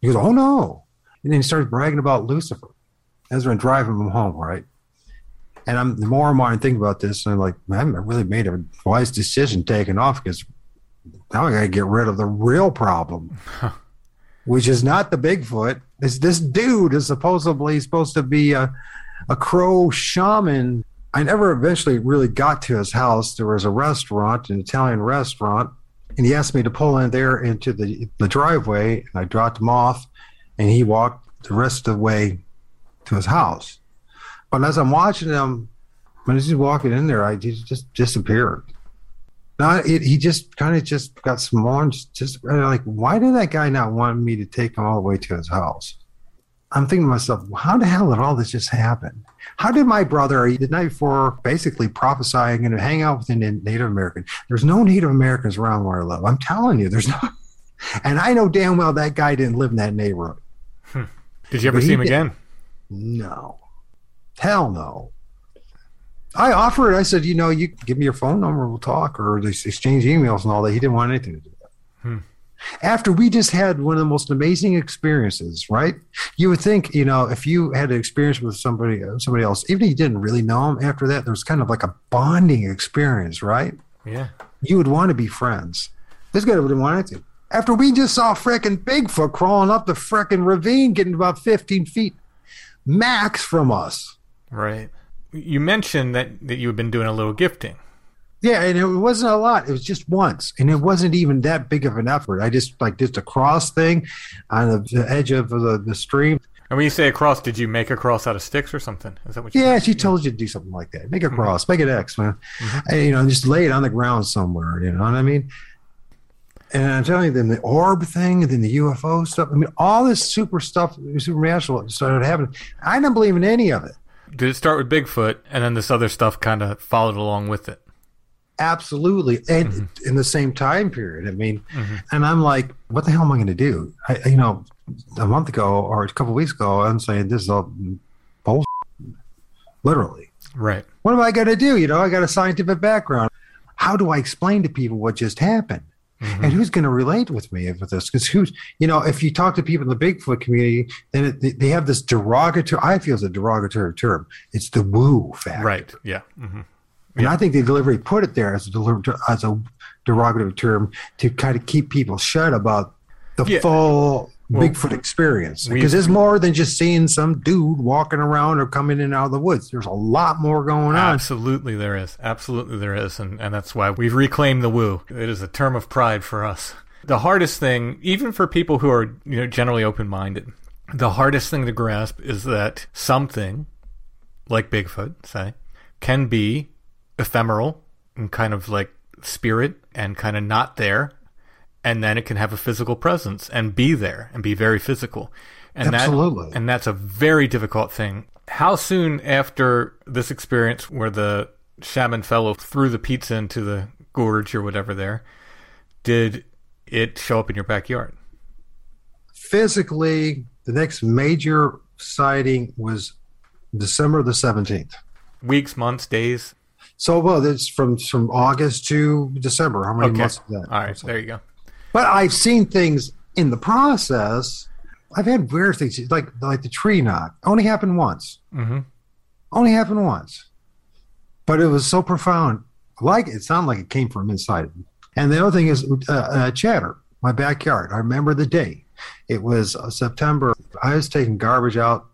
He goes, oh no. And then he starts bragging about Lucifer as we're driving him home, right? And I'm the more and more I think about this, and I'm like, man, I really made a wise decision taking off because now I got to get rid of the real problem, which is not the Bigfoot. It's this dude is supposedly supposed to be a, a crow shaman. I never eventually really got to his house. There was a restaurant, an Italian restaurant, and he asked me to pull in there into the, the driveway, and I dropped him off, and he walked the rest of the way to his house. But as I'm watching him, when he's walking in there, I he just disappeared. Now it, he just kind of just got small and just, just like, why did that guy not want me to take him all the way to his house? I'm thinking to myself, how the hell did all this just happen? How did my brother the night before basically prophesying and hang out with a Native American? There's no Native Americans around where I live. I'm telling you, there's no. And I know damn well that guy didn't live in that neighborhood. Did you ever But see him did- again? No. Hell no. I offered, I said, you know, you give me your phone number, we'll talk, or exchange emails and all that. He didn't want anything to do with that. Hmm. After we just had one of the most amazing experiences, right? You would think, you know, if you had an experience with somebody, uh, somebody else, even if you didn't really know them, after that, there was kind of like a bonding experience, right? Yeah. You would want to be friends. This guy wouldn't want to. After we just saw frickin' Bigfoot crawling up the frickin' ravine, getting about 15 feet max from us. Right. You mentioned that, that you had been doing a little gifting. Yeah, and it wasn't a lot. It was just once, and it wasn't even that big of an effort. I just like just a cross thing on the, the edge of the, the stream. And when you say a cross, did you make a cross out of sticks or something? Is that what you Yeah, she told you to do something like that. Make a mm-hmm. cross, make an X, man. Mm-hmm. And, you know, just lay it on the ground somewhere. You know what I mean? And I'm telling you, then the orb thing, and then the UFO stuff. I mean, all this super stuff, supernatural started happening. I didn't believe in any of it. Did it start with Bigfoot and then this other stuff kind of followed along with it? Absolutely, and mm-hmm. in the same time period. I mean, mm-hmm. and I'm like, what the hell am I going to do? I, you know, a month ago or a couple of weeks ago, I'm saying this is all bullshit. Literally, Right. what am I going to do? You know, I got a scientific background. How do I explain to people what just happened? Mm-hmm. And who's going to relate with me with this? Because who's, you know, if you talk to people in the Bigfoot community, then it, they- they have this derogatory, I feel it's a derogatory term. It's the woo factor. Right. Yeah. And I think the delivery put it there as a deliber- as a derogatory term to kind of keep people shut about the Yeah. full Well, Bigfoot experience because it's more than just seeing some dude walking around or coming in and out of the woods. There's a lot more going on. Absolutely, there is. Absolutely, there is, and and that's why we've reclaimed the woo. It is a term of pride for us. The hardest thing, even for people who are you know generally open minded, the hardest thing to grasp is that something like Bigfoot, say, can be ephemeral and kind of like spirit and kind of not there, and then it can have a physical presence and be there and be very physical. And Absolutely. That, and that's a very difficult thing. How soon after this experience where the shaman fellow threw the pizza into the gorge or whatever there, did it show up in your backyard? Physically, the next major sighting was December the 17th. Weeks, months, days? So, well, it's from from August to December. How many Okay. months is that? All right, there you go. But I've seen things in the process. I've had weird things like like the tree knock. Only happened once. Mm-hmm. Only happened once. But it was so profound. Like it sounded like it came from inside. And the other thing is uh, uh, chatter. My backyard. I remember the day. It was uh, September. I was taking garbage out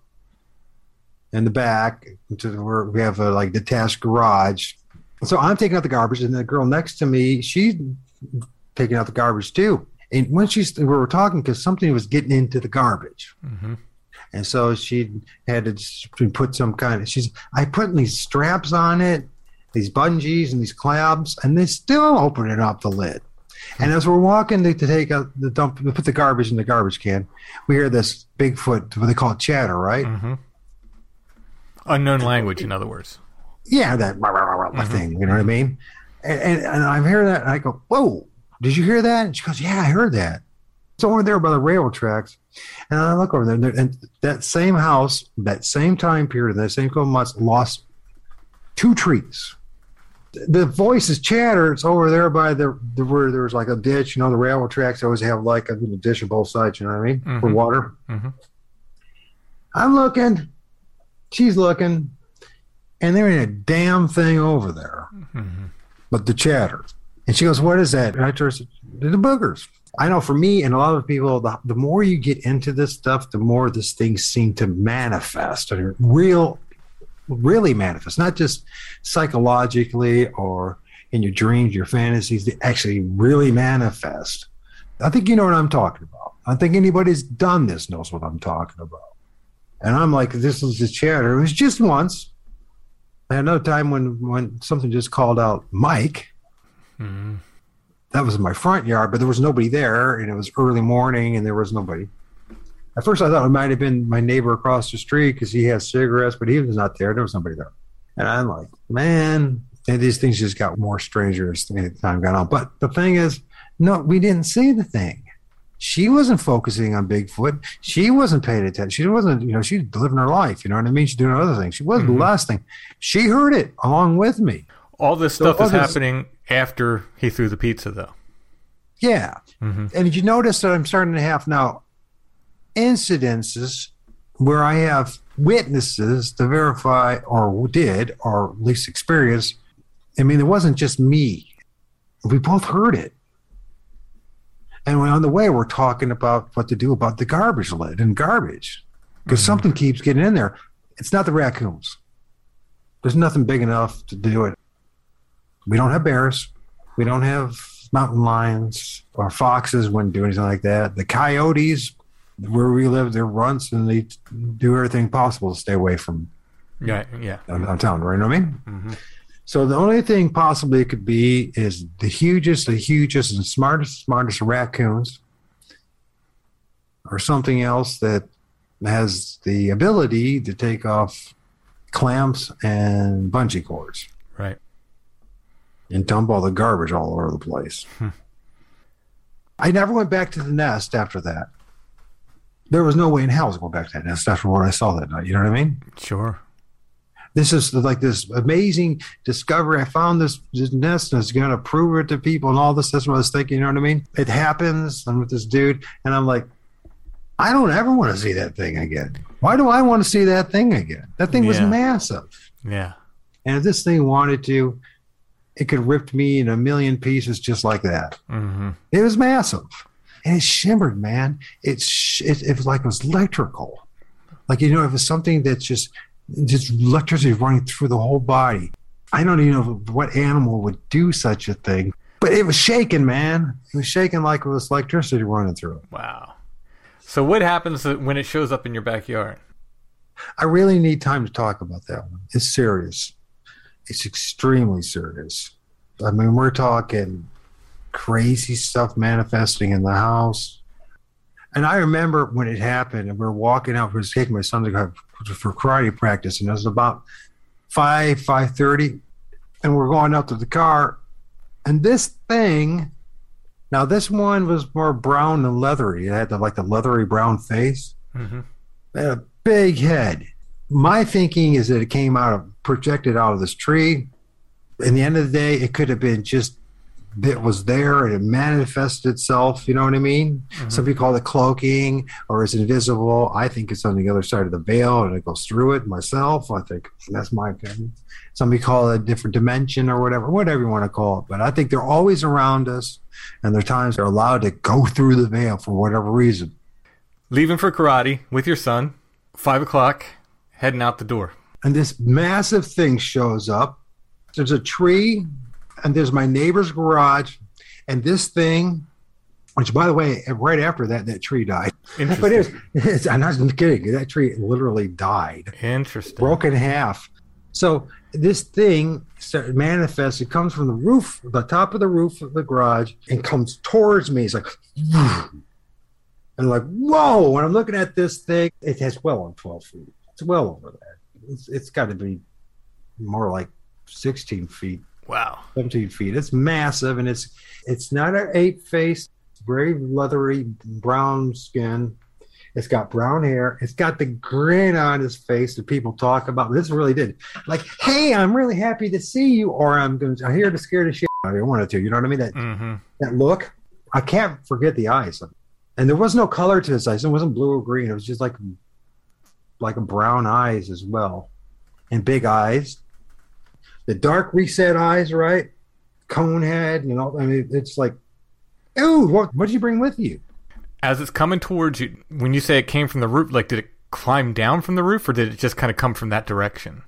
in the back to where we have a like detached garage. So I'm taking out the garbage, and the girl next to me, she's taking out the garbage too. And when she's we were talking, because something was getting into the garbage, hmm And so she had to put some kind of, she's, I put these straps on it, these bungees and these clamps, and they still opening up the lid. And as we're walking to, to take out the dump, to put the garbage in the garbage can, we hear this Bigfoot, what they call it chatter, right? Unknown language, in other words. yeah, that rah, rah, rah, rah thing. You know what I mean? And, and, and I'm hearing that, and I go, "Whoa, did you hear that?" And she goes, "Yeah, I heard that." It's over there by the railroad tracks, and I look over there, and, that same house, that same time period, that same couple months, lost two trees. The voices chatter. It's over there by the, the where there was like a ditch. You know, the railroad tracks always have like a little ditch on both sides. You know what I mean for Mhm. water. Mhm. I'm looking. She's looking and there ain't a damn thing over there mm-hmm. but the chatter. And she goes, What is that? And I said, the boogers. I know for me and a lot of people, the, the more you get into this stuff, the more this thing seems to manifest and real, really manifest, not just psychologically or in your dreams, your fantasies, they actually really manifest. I think you know what I'm talking about. I think anybody who's done this knows what I'm talking about. And I'm like, this is the chatter. It was just once. I had another time when when something just called out Mike. Hmm. That was in my front yard, but there was nobody there, and it was early morning, and there was nobody. At first, I thought it might have been my neighbor across the street because he has cigarettes, but he was not there. There was nobody there, and I'm like, man, and these things just got more stranger as time got on. But the thing is, no, we didn't see the thing. She wasn't focusing on Bigfoot. She wasn't paying attention. She wasn't, you know, she's living her life. You know what I mean? She's doing other things. She wasn't the mm-hmm. last thing. She heard it along with me. All this So stuff is happening after he threw the pizza, though. Yeah. Mm-hmm. And did you notice that I'm starting to have now incidences where I have witnesses to verify or did or at least experience? I mean, it wasn't just me. We both heard it. And on the way, we're talking about what to do about the garbage lid and garbage because mm-hmm. something keeps getting in there. It's not the raccoons. There's nothing big enough to do it. We don't have bears. We don't have mountain lions or foxes wouldn't do anything like that. The coyotes, where we live, they're runts and they do everything possible to stay away from Yeah, yeah. downtown, right? You know what I mean? Mm-hmm. So the only thing possibly it could be is the hugest, the hugest and smartest, smartest raccoons or something else that has the ability to take off clamps and bungee cords Right. and dump all the garbage all over the place. Hmm. I never went back to the nest after that. There was no way in hell I was going back to that nest after what I saw that night. You know what I mean? Sure. This is like this amazing discovery. I found this, this nest and it's going to prove it to people and all this. That's what I was thinking. You know what I mean? It happens. I'm with this dude and I'm like, I don't ever want to see that thing again. Why do I want to see that thing again? That thing was massive. Yeah. And if this thing wanted to, it could rip me in a million pieces just like that. hmm It was massive, and it shimmered, man. It sh- it, it was like it was electrical, like you know, it was something that's just just electricity running through the whole body. I don't even know what animal would do such a thing, but it was shaking, man. It was shaking like it was electricity running through it. Wow. So what happens when it shows up in your backyard? I really need time to talk about that one. It's serious. It's extremely serious. I mean, we're talking crazy stuff manifesting in the house. And I remember when it happened, and we were walking out. We were taking my son to go for karate practice, and it was about five five thirty, and we're going out to the car, and this thing. Now this one was more brown and leathery. It had the, like the leathery brown face hmm had a big head. My thinking is that it came out of projected out of this tree. In the end of the day, it could have been just that was there and it manifested itself. You know what I mean? Mm-hmm. Some people call it cloaking or it's invisible. I think it's on the other side of the veil and it goes through it myself. I think that's my opinion. Some people call it a different dimension or whatever, whatever you want to call it. But I think they're always around us and there are times they're allowed to go through the veil for whatever reason. Leaving for karate with your son, five o'clock, heading out the door. and this massive thing shows up. There's a tree, and there's my neighbor's garage, and this thing Which, by the way, right after that, that tree died. But Interesting. it's, I'm not kidding. That tree literally died, Interesting. broke in half. So this thing manifests. It comes from the roof, the top of the roof of the garage, and comes towards me. It's like, and I'm like, whoa! When I'm looking at this thing, it has well on 12 feet. It's well over that. It's, it's got to be more like 16 feet Wow. 17 feet. It's massive, and it's it's not an ape face. It's very leathery brown skin. It's got brown hair. It's got the grin on his face that people talk about. This really did. Like, hey, I'm really happy to see you, or I'm going. to I'm here to scare the shit out of you. I wanted to. You know what I mean? That Mm-hmm. that look. I can't forget the eyes. And there was no color to his eyes. It wasn't blue or green. It was just like like a brown eyes as well, and big eyes. The dark reset eyes, right? Cone head, you know. I mean, it's like, ooh, what what did you bring with you? As it's coming towards you, when you say it came from the roof, like did it climb down from the roof, or did it just kind of come from that direction?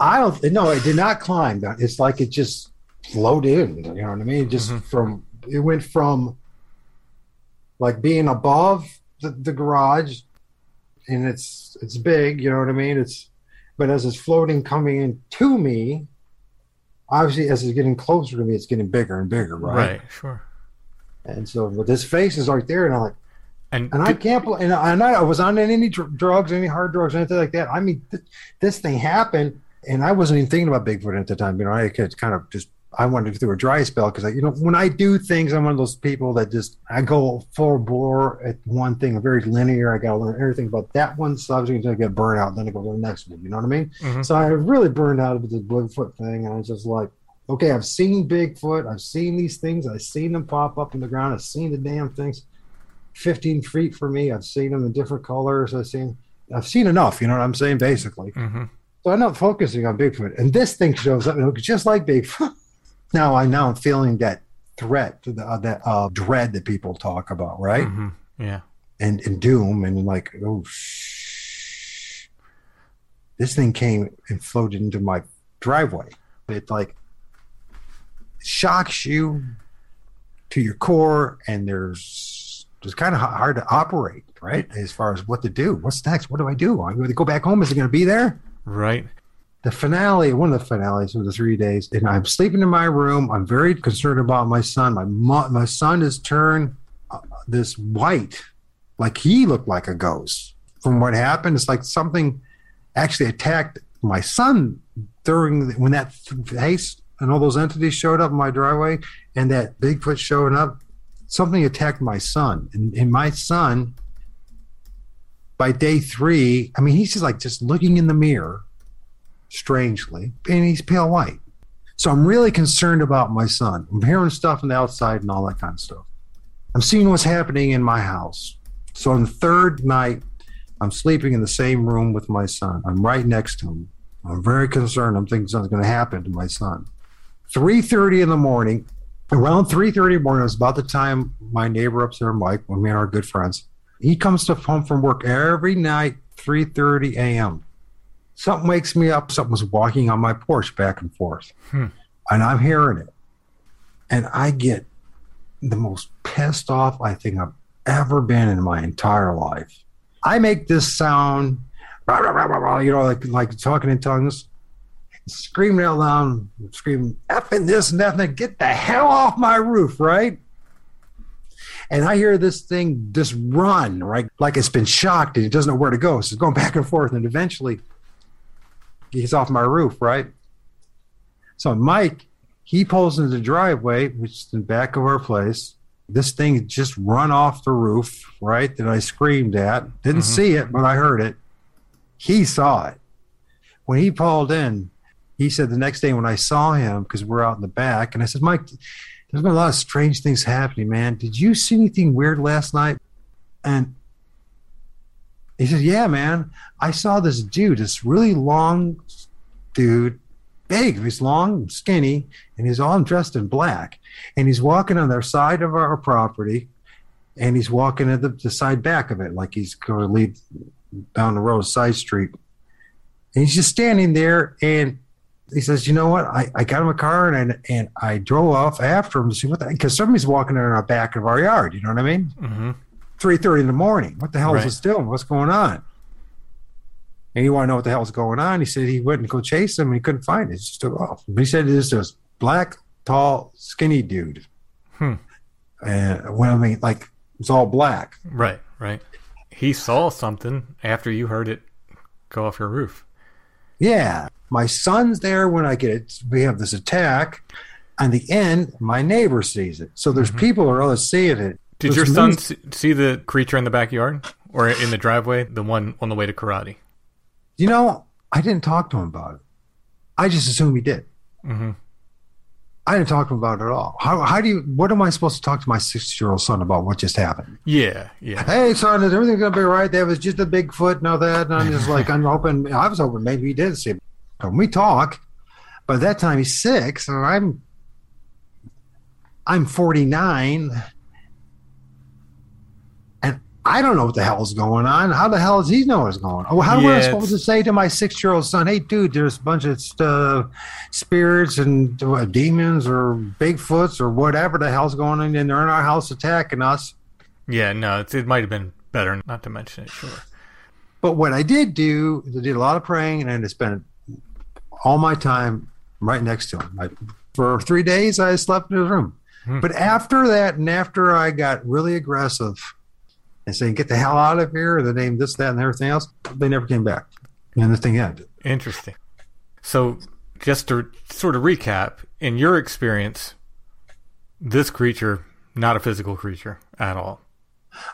I don't. No, it did not climb down. It's like it just flowed in. You know what I mean? Just mm-hmm. from it went from like being above the, the garage, and it's it's big. You know what I mean? It's but as it's floating coming in to me, obviously as it's getting closer to me, it's getting bigger and bigger, right? Right, Sure. And so, but this face is right there, and I'm like. And, And I can't. bel- And I, and I was on any dr- drugs, any hard drugs, anything like that. I mean, th- this thing happened, and I wasn't even thinking about Bigfoot at the time. You know, I could kind of just I wanted to do a dry spell because, you know, when I do things, I'm one of those people that just I go full bore at one thing, I'm very linear. I got to learn everything about that one, subject until I was going to get burned out. Then I go to the next one. You know what I mean? Mhm. So I really burned out of the Bigfoot thing, and I was just like, okay, I've seen Bigfoot, I've seen these things, I've seen them pop up in the ground, I've seen the damn things. 15 feet from me. I've seen them in different colors. I've seen, I've seen enough. You know what I'm saying? Basically. Mhm. So I'm not focusing on Bigfoot, and this thing shows up. and It looks just like Bigfoot. now I now I'm feeling that threat, to the, uh, that uh, dread that people talk about, right? Mhm. Yeah. And and doom, and like, oh, shh. This thing came and floated into my driveway. It like shocks you to your core, and there's it's kind of hard to operate, right? As far as what to do. What's next? What do I do? I'm going to go back home. Is it going to be there? Right. The finale, one of the finales of the three days, and I'm sleeping in my room. I'm very concerned about my son. My mo- my son has turned uh, this white, like he looked like a ghost. From what happened, it's like something actually attacked my son during the, when that face and all those entities showed up in my driveway, and that Bigfoot showing up. Something attacked my son, and, and my son. By day three, I mean, he's just like just looking in the mirror strangely, and he's pale white. So I'm really concerned about my son. I'm hearing stuff on the outside and all that kind of stuff. I'm seeing what's happening in my house. So on the third night, I'm sleeping in the same room with my son. I'm right next to him. I'm very concerned. I'm thinking something's going to happen to my son. 3:30 in the morning, around 3:30 in the morning, was about the time my neighbor up there, Mike, one of our good friends, he comes to home from work every night, 3:30 a.m something wakes me up. Something was walking on my porch back and forth. Hmm. And I'm hearing it. And I get the most pissed off I think I've ever been in my entire life. I make this sound, rah, rah, rah, you know, like, like talking in tongues, screaming out loud, screaming, effing this and that, and that, get the hell off my roof, right? And I hear this thing just run, right? Like it's been shocked and it doesn't know where to go. So it's going back and forth. And eventually he's off my roof, right? So Mike, he pulls into the driveway, which is the back of our place. This thing just run off the roof, right? That I screamed at. Didn't mm-hmm. see it, but I heard it. He saw it. When he pulled in, he said the next day when I saw him, because we're out in the back, and I said, Mike, there's been a lot of strange things happening, man. Did you see anything weird last night? And he says, Yeah, man. I saw this dude, this really long dude, big, he's long, skinny, and he's all dressed in black. And he's walking on the side of our property, and he's walking at the, the side back of it, like he's going to lead down the road, side street. And he's just standing there, and He says, "You know what? I, I got him a car and I, and I drove off after him to see what because somebody's walking in our back of our yard. You know what I mean? Mm-hmm. Three thirty in the morning. What the hell Right. is this doing? What's going on?" And you want to know what the hell's going on? He said he wouldn't go chase him and he couldn't find it. He just took off. But he said it is this black, tall, skinny dude. Hmm. And well, I mean, like it's all black. Right, right. He saw something after you heard it go off your roof. Yeah. My son's there when I get it. We have this attack. On the end, my neighbor sees it. So there's people who are all seeing it. Mm-hmm. Did your son see, see the creature in the backyard or in the driveway, the one on the way to karate? You know, I didn't talk to him about it. I just assumed he did. Mhm. I didn't talk to him about it at all. How, how do you, what am I supposed to talk to my six year old son about what just happened? Yeah, yeah. Hey, son, is everything going to be right? That was just a Bigfoot and all that. And I'm just like, I'm hoping, I was hoping maybe he did see it. And we talk, by that time he's six, and I'm, I'm 49, and I don't know what the hell is going on. How the hell does he know what's going on? Oh, how am I supposed to say to my six year old son, hey, dude, there's a bunch of uh, spirits and uh, demons or Bigfoots or whatever the hell's going on, and they're in our house attacking us? Yeah, no, it's, it might have been better not to mention it, sure. But what I did do is I did a lot of praying and I spent all my time right next to him. I, for three days, I slept in his room. Hmm. But after that, and after I got really aggressive and saying, get the hell out of here, the name, this, that, and everything else, they never came back. And the thing ended. Interesting. So, just to sort of recap, in your experience, this creature, not a physical creature at all.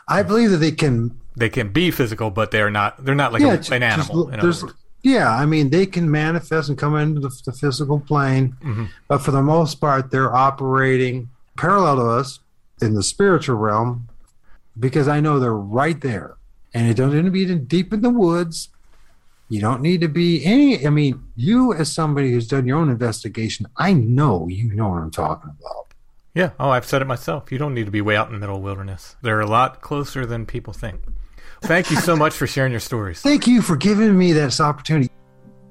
I believe that they can They can be physical, but they're not. They're not like yeah, a, just- an animal. just- in other there's- words. yeah, I mean, they can manifest and come into the, the physical plane, Mm-hmm. but for the most part, they're operating parallel to us in the spiritual realm because I know they're right there. And it doesn't need to be deep in the woods. You don't need to be any. I mean, you as somebody who's done your own investigation, I know you know what I'm talking about. Yeah. Oh, I've said it myself. You don't need to be way out in the middle of wilderness. They're a lot closer than people think. Thank you so much for sharing your stories. Thank you for giving me this opportunity.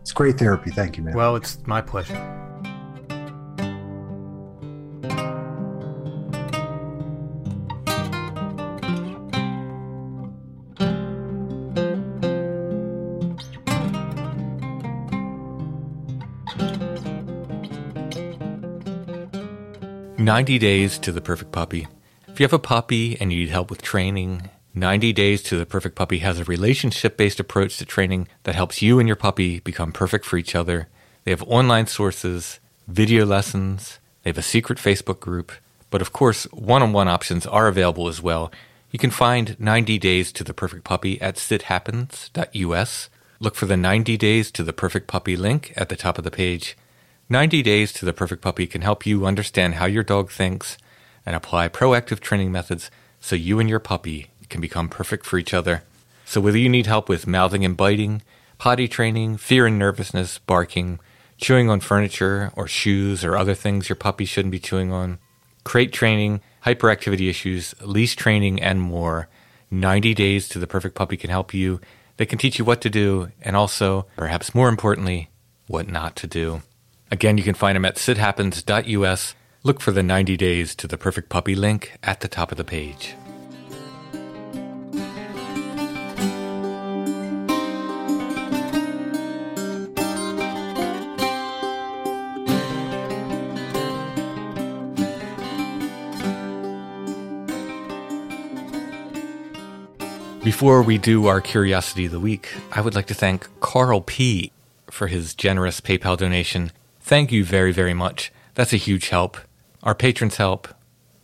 It's great therapy. Thank you, man. Well, it's my pleasure. Ninety days to the perfect puppy. If you have a puppy and you need help with training, 90 Days to the Perfect Puppy has a relationship based approach to training that helps you and your puppy become perfect for each other. They have online sources, video lessons, they have a secret Facebook group, but of course, one on one options are available as well. You can find 90 Days to the Perfect Puppy at sithappens.us. Look for the 90 Days to the Perfect Puppy link at the top of the page. 90 Days to the Perfect Puppy can help you understand how your dog thinks and apply proactive training methods so you and your puppy can become perfect for each other. So, whether you need help with mouthing and biting, potty training, fear and nervousness, barking, chewing on furniture or shoes or other things your puppy shouldn't be chewing on, crate training, hyperactivity issues, leash training, and more, 90 Days to the Perfect Puppy can help you. They can teach you what to do and also, perhaps more importantly, what not to do. Again, you can find him at sithappens.us. Look for the 90 Days to the Perfect Puppy link at the top of the page. Before we do our Curiosity of the Week, I would like to thank Carl P. for his generous PayPal donation. Thank you very, very much. That's a huge help. Our patrons help,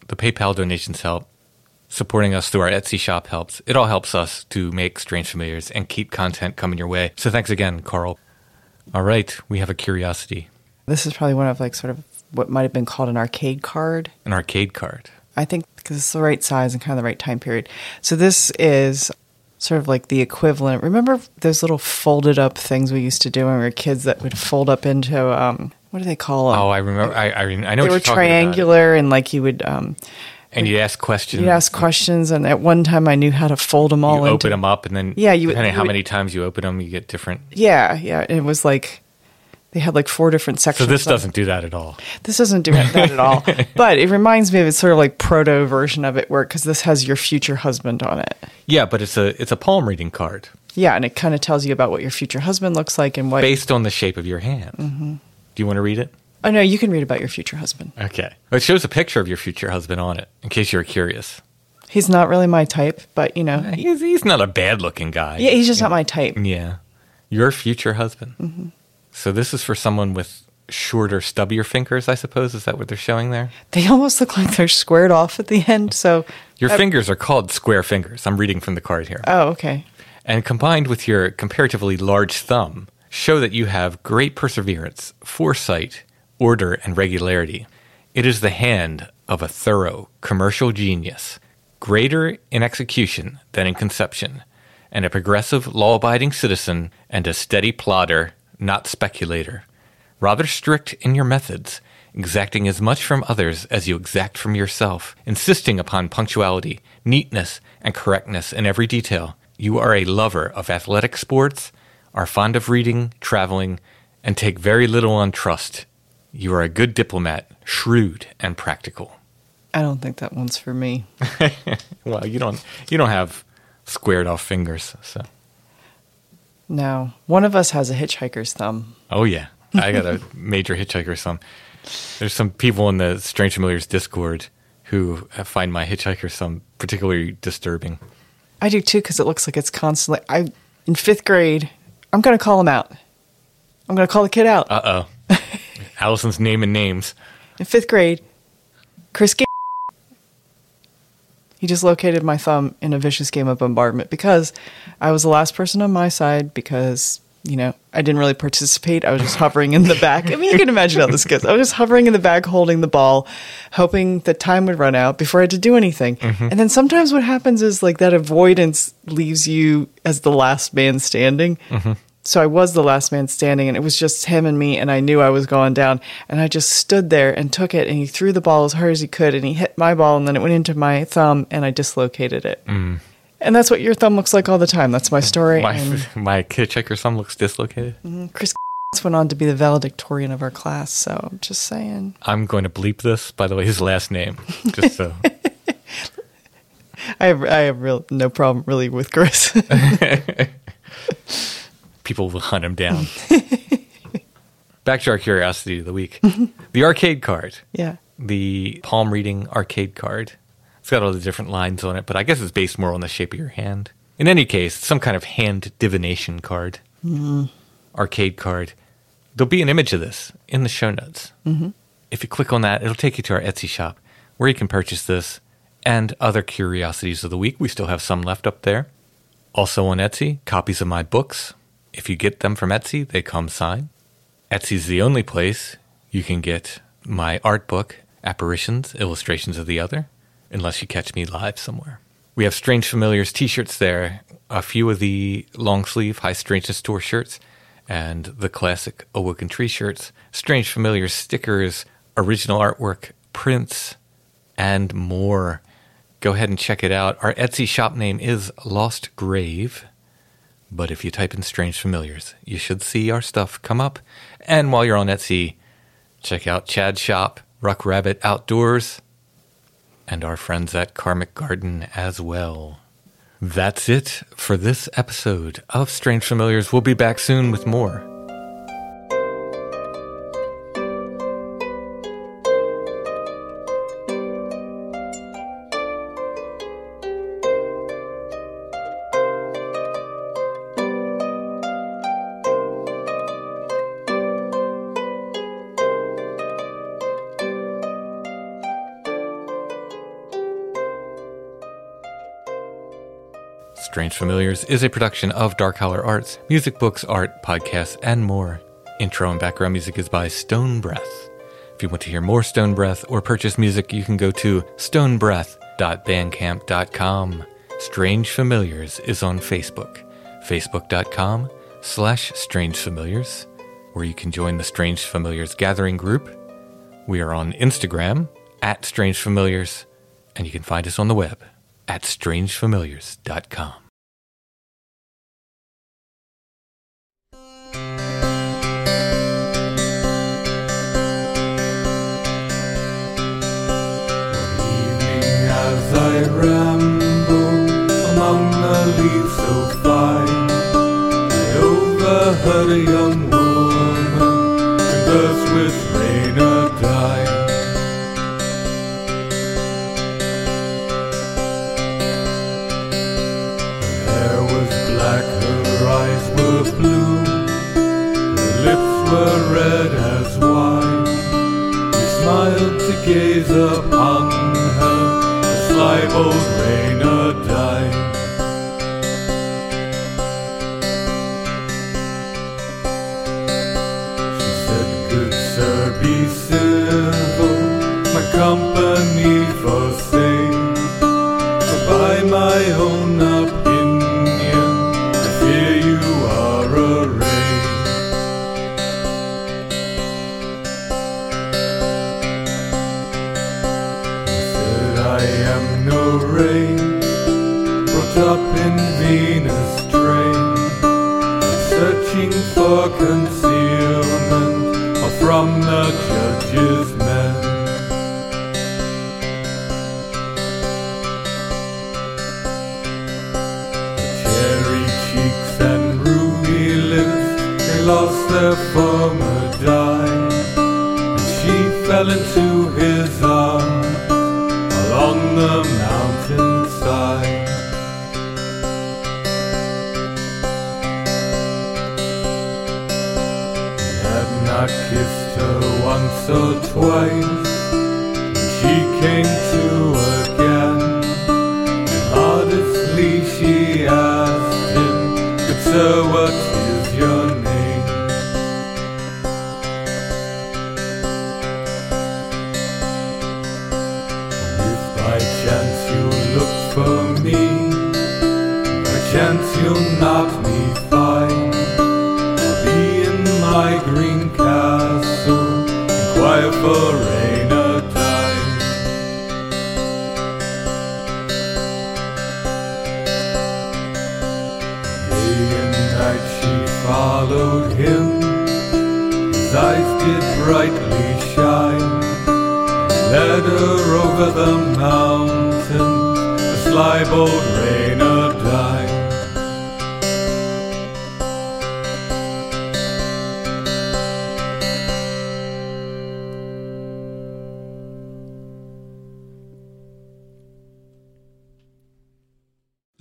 the PayPal donations help, supporting us through our Etsy shop helps. It all helps us to make Strange Familiars and keep content coming your way. So thanks again, Carl. All right, we have a curiosity This is probably one of like sort of what might have been called an arcade card. an arcade card. I think because it's the right size and kind of the right time period. So this is sort of like the equivalent. Remember those little folded up things we used to do when we were kids that would fold up into um, what do they call them? Oh, I remember. I, I, I know they what were triangular and like you would um. And you ask questions. you'd ask questions. And at one time, I knew how to fold them all you into open them up, and then Yeah, you depending you how would- many times you open them, you get different. Yeah, yeah. It was like They had like four different sections. So this doesn't do that at all. This doesn't do that at all. But it reminds me of it's sort of like proto version of it, where because this has your future husband on it. Yeah, but it's a it's a palm reading card Yeah, and it kind of tells you about what your future husband looks like and what. based on the shape of your hand. Mm-hmm. Do you want to read it? oh no, you can read about your future husband. Okay. It shows a picture of your future husband on it, in case you're curious. He's not really my type, but you know, He's, he's not a bad looking guy. yeah, he's just not my type. Yeah. Your future husband. Mm-hmm. So this is for someone with shorter, stubbier fingers, I suppose. Is that what they're showing there? They almost look like they're squared off at the end. So, Your Uh, fingers are called square fingers. I'm reading from the card here. oh, okay. and combined with your comparatively large thumb, show that you have great perseverance, foresight, order, and regularity. It is the hand of a thorough commercial genius, greater in execution than in conception, and a progressive, law abiding citizen and a steady plodder, not speculator. Rather strict in your methods, exacting as much from others as you exact from yourself, insisting upon punctuality, neatness, and correctness in every detail. You are a lover of athletic sports, are fond of reading, traveling, and take very little on trust. You are a good diplomat, shrewd and practical. I don't think that one's for me. Well, you don't you don't have squared off fingers, so No, one of us has a hitchhiker's thumb. Oh yeah, I got a major hitchhiker thumb. There's some people in the Strange Familiars Discord who find my hitchhiker thumb particularly disturbing. I do too because it looks like it's constantly. I in fifth grade, I'm gonna call him out. I'm gonna call the kid out. Uh oh, Allison's naming names. in fifth grade, Chris. Ga- he just located my thumb in a vicious game of bombardment because I was the last person on my side because you know I didn't really participate. I was just hovering in the back. I mean, you can imagine how this goes. I was just hovering in the back, holding the ball, hoping that time would run out before I had to do anything. Mm-hmm. And then sometimes what happens is like that avoidance leaves you as the last man standing. Mm-hmm. So I was the last man standing, and it was just him and me, and I knew I was going down. And I just stood there and took it, and he threw the ball as hard as he could, and he hit my ball, and then it went into my thumb, and I dislocated it. Mm. And that's what your thumb looks like all the time. That's my story. My and my hitchhiker thumb looks dislocated. Mm-hmm. Chris went on to be the valedictorian of our class, so I'm just saying. I'm going to bleep this. By the way, his last name, just so. I have, I have real no problem really with Chris. People will hunt him down. Back to our curiosity of the week. the arcade card. yeah. The palm reading arcade card. It's got all the different lines on it, but I guess it's based more on the shape of your hand. In any case, some kind of hand divination card. Arcade card. There'll be an image of this in the show notes. Mm-hmm. If you click on that, it'll take you to our Etsy shop where you can purchase this and other curiosities of the week. We still have some left up there. Also on Etsy, copies of my books. If you get them from Etsy, they come signed. Etsy's the only place you can get my art book, Apparitions, Illustrations of the Other, unless you catch me live somewhere. We have Strange Familiars t shirts there, a few of the long sleeve High Strangeness Tour shirts, and the classic Awoken Tree shirts, Strange Familiars stickers, original artwork, prints, and more. Go ahead and check it out. Our Etsy shop name is Lost Grave. But if you type in Strange Familiars, you should see our stuff come up. And while you're on Etsy, check out Chad's shop, Ruck Rabbit Outdoors, and our friends at Karmic Garden as well. That's it for this episode of Strange Familiars. We'll be back soon with more. Strange Familiars is a production of Dark Holler Arts, music, books, art, podcasts, and more. Intro and background music is by Stone Breath. If you want to hear more Stone Breath or purchase music, you can go to stonebreath.bandcamp.com. Strange Familiars is on Facebook, facebook.com slash Strange Familiars, where you can join the Strange Familiars gathering group. We are on Instagram at Strange Familiars, and you can find us on the web at strangefamiliars.com. I ramble among the leaves so fine. I overheard a young woman converse with Reynardine. Her hair was black, her eyes were blue, her lips were red as wine. We smiled to gaze upon her, the sly bold Reynardine. She said, Good sir, be civil, my company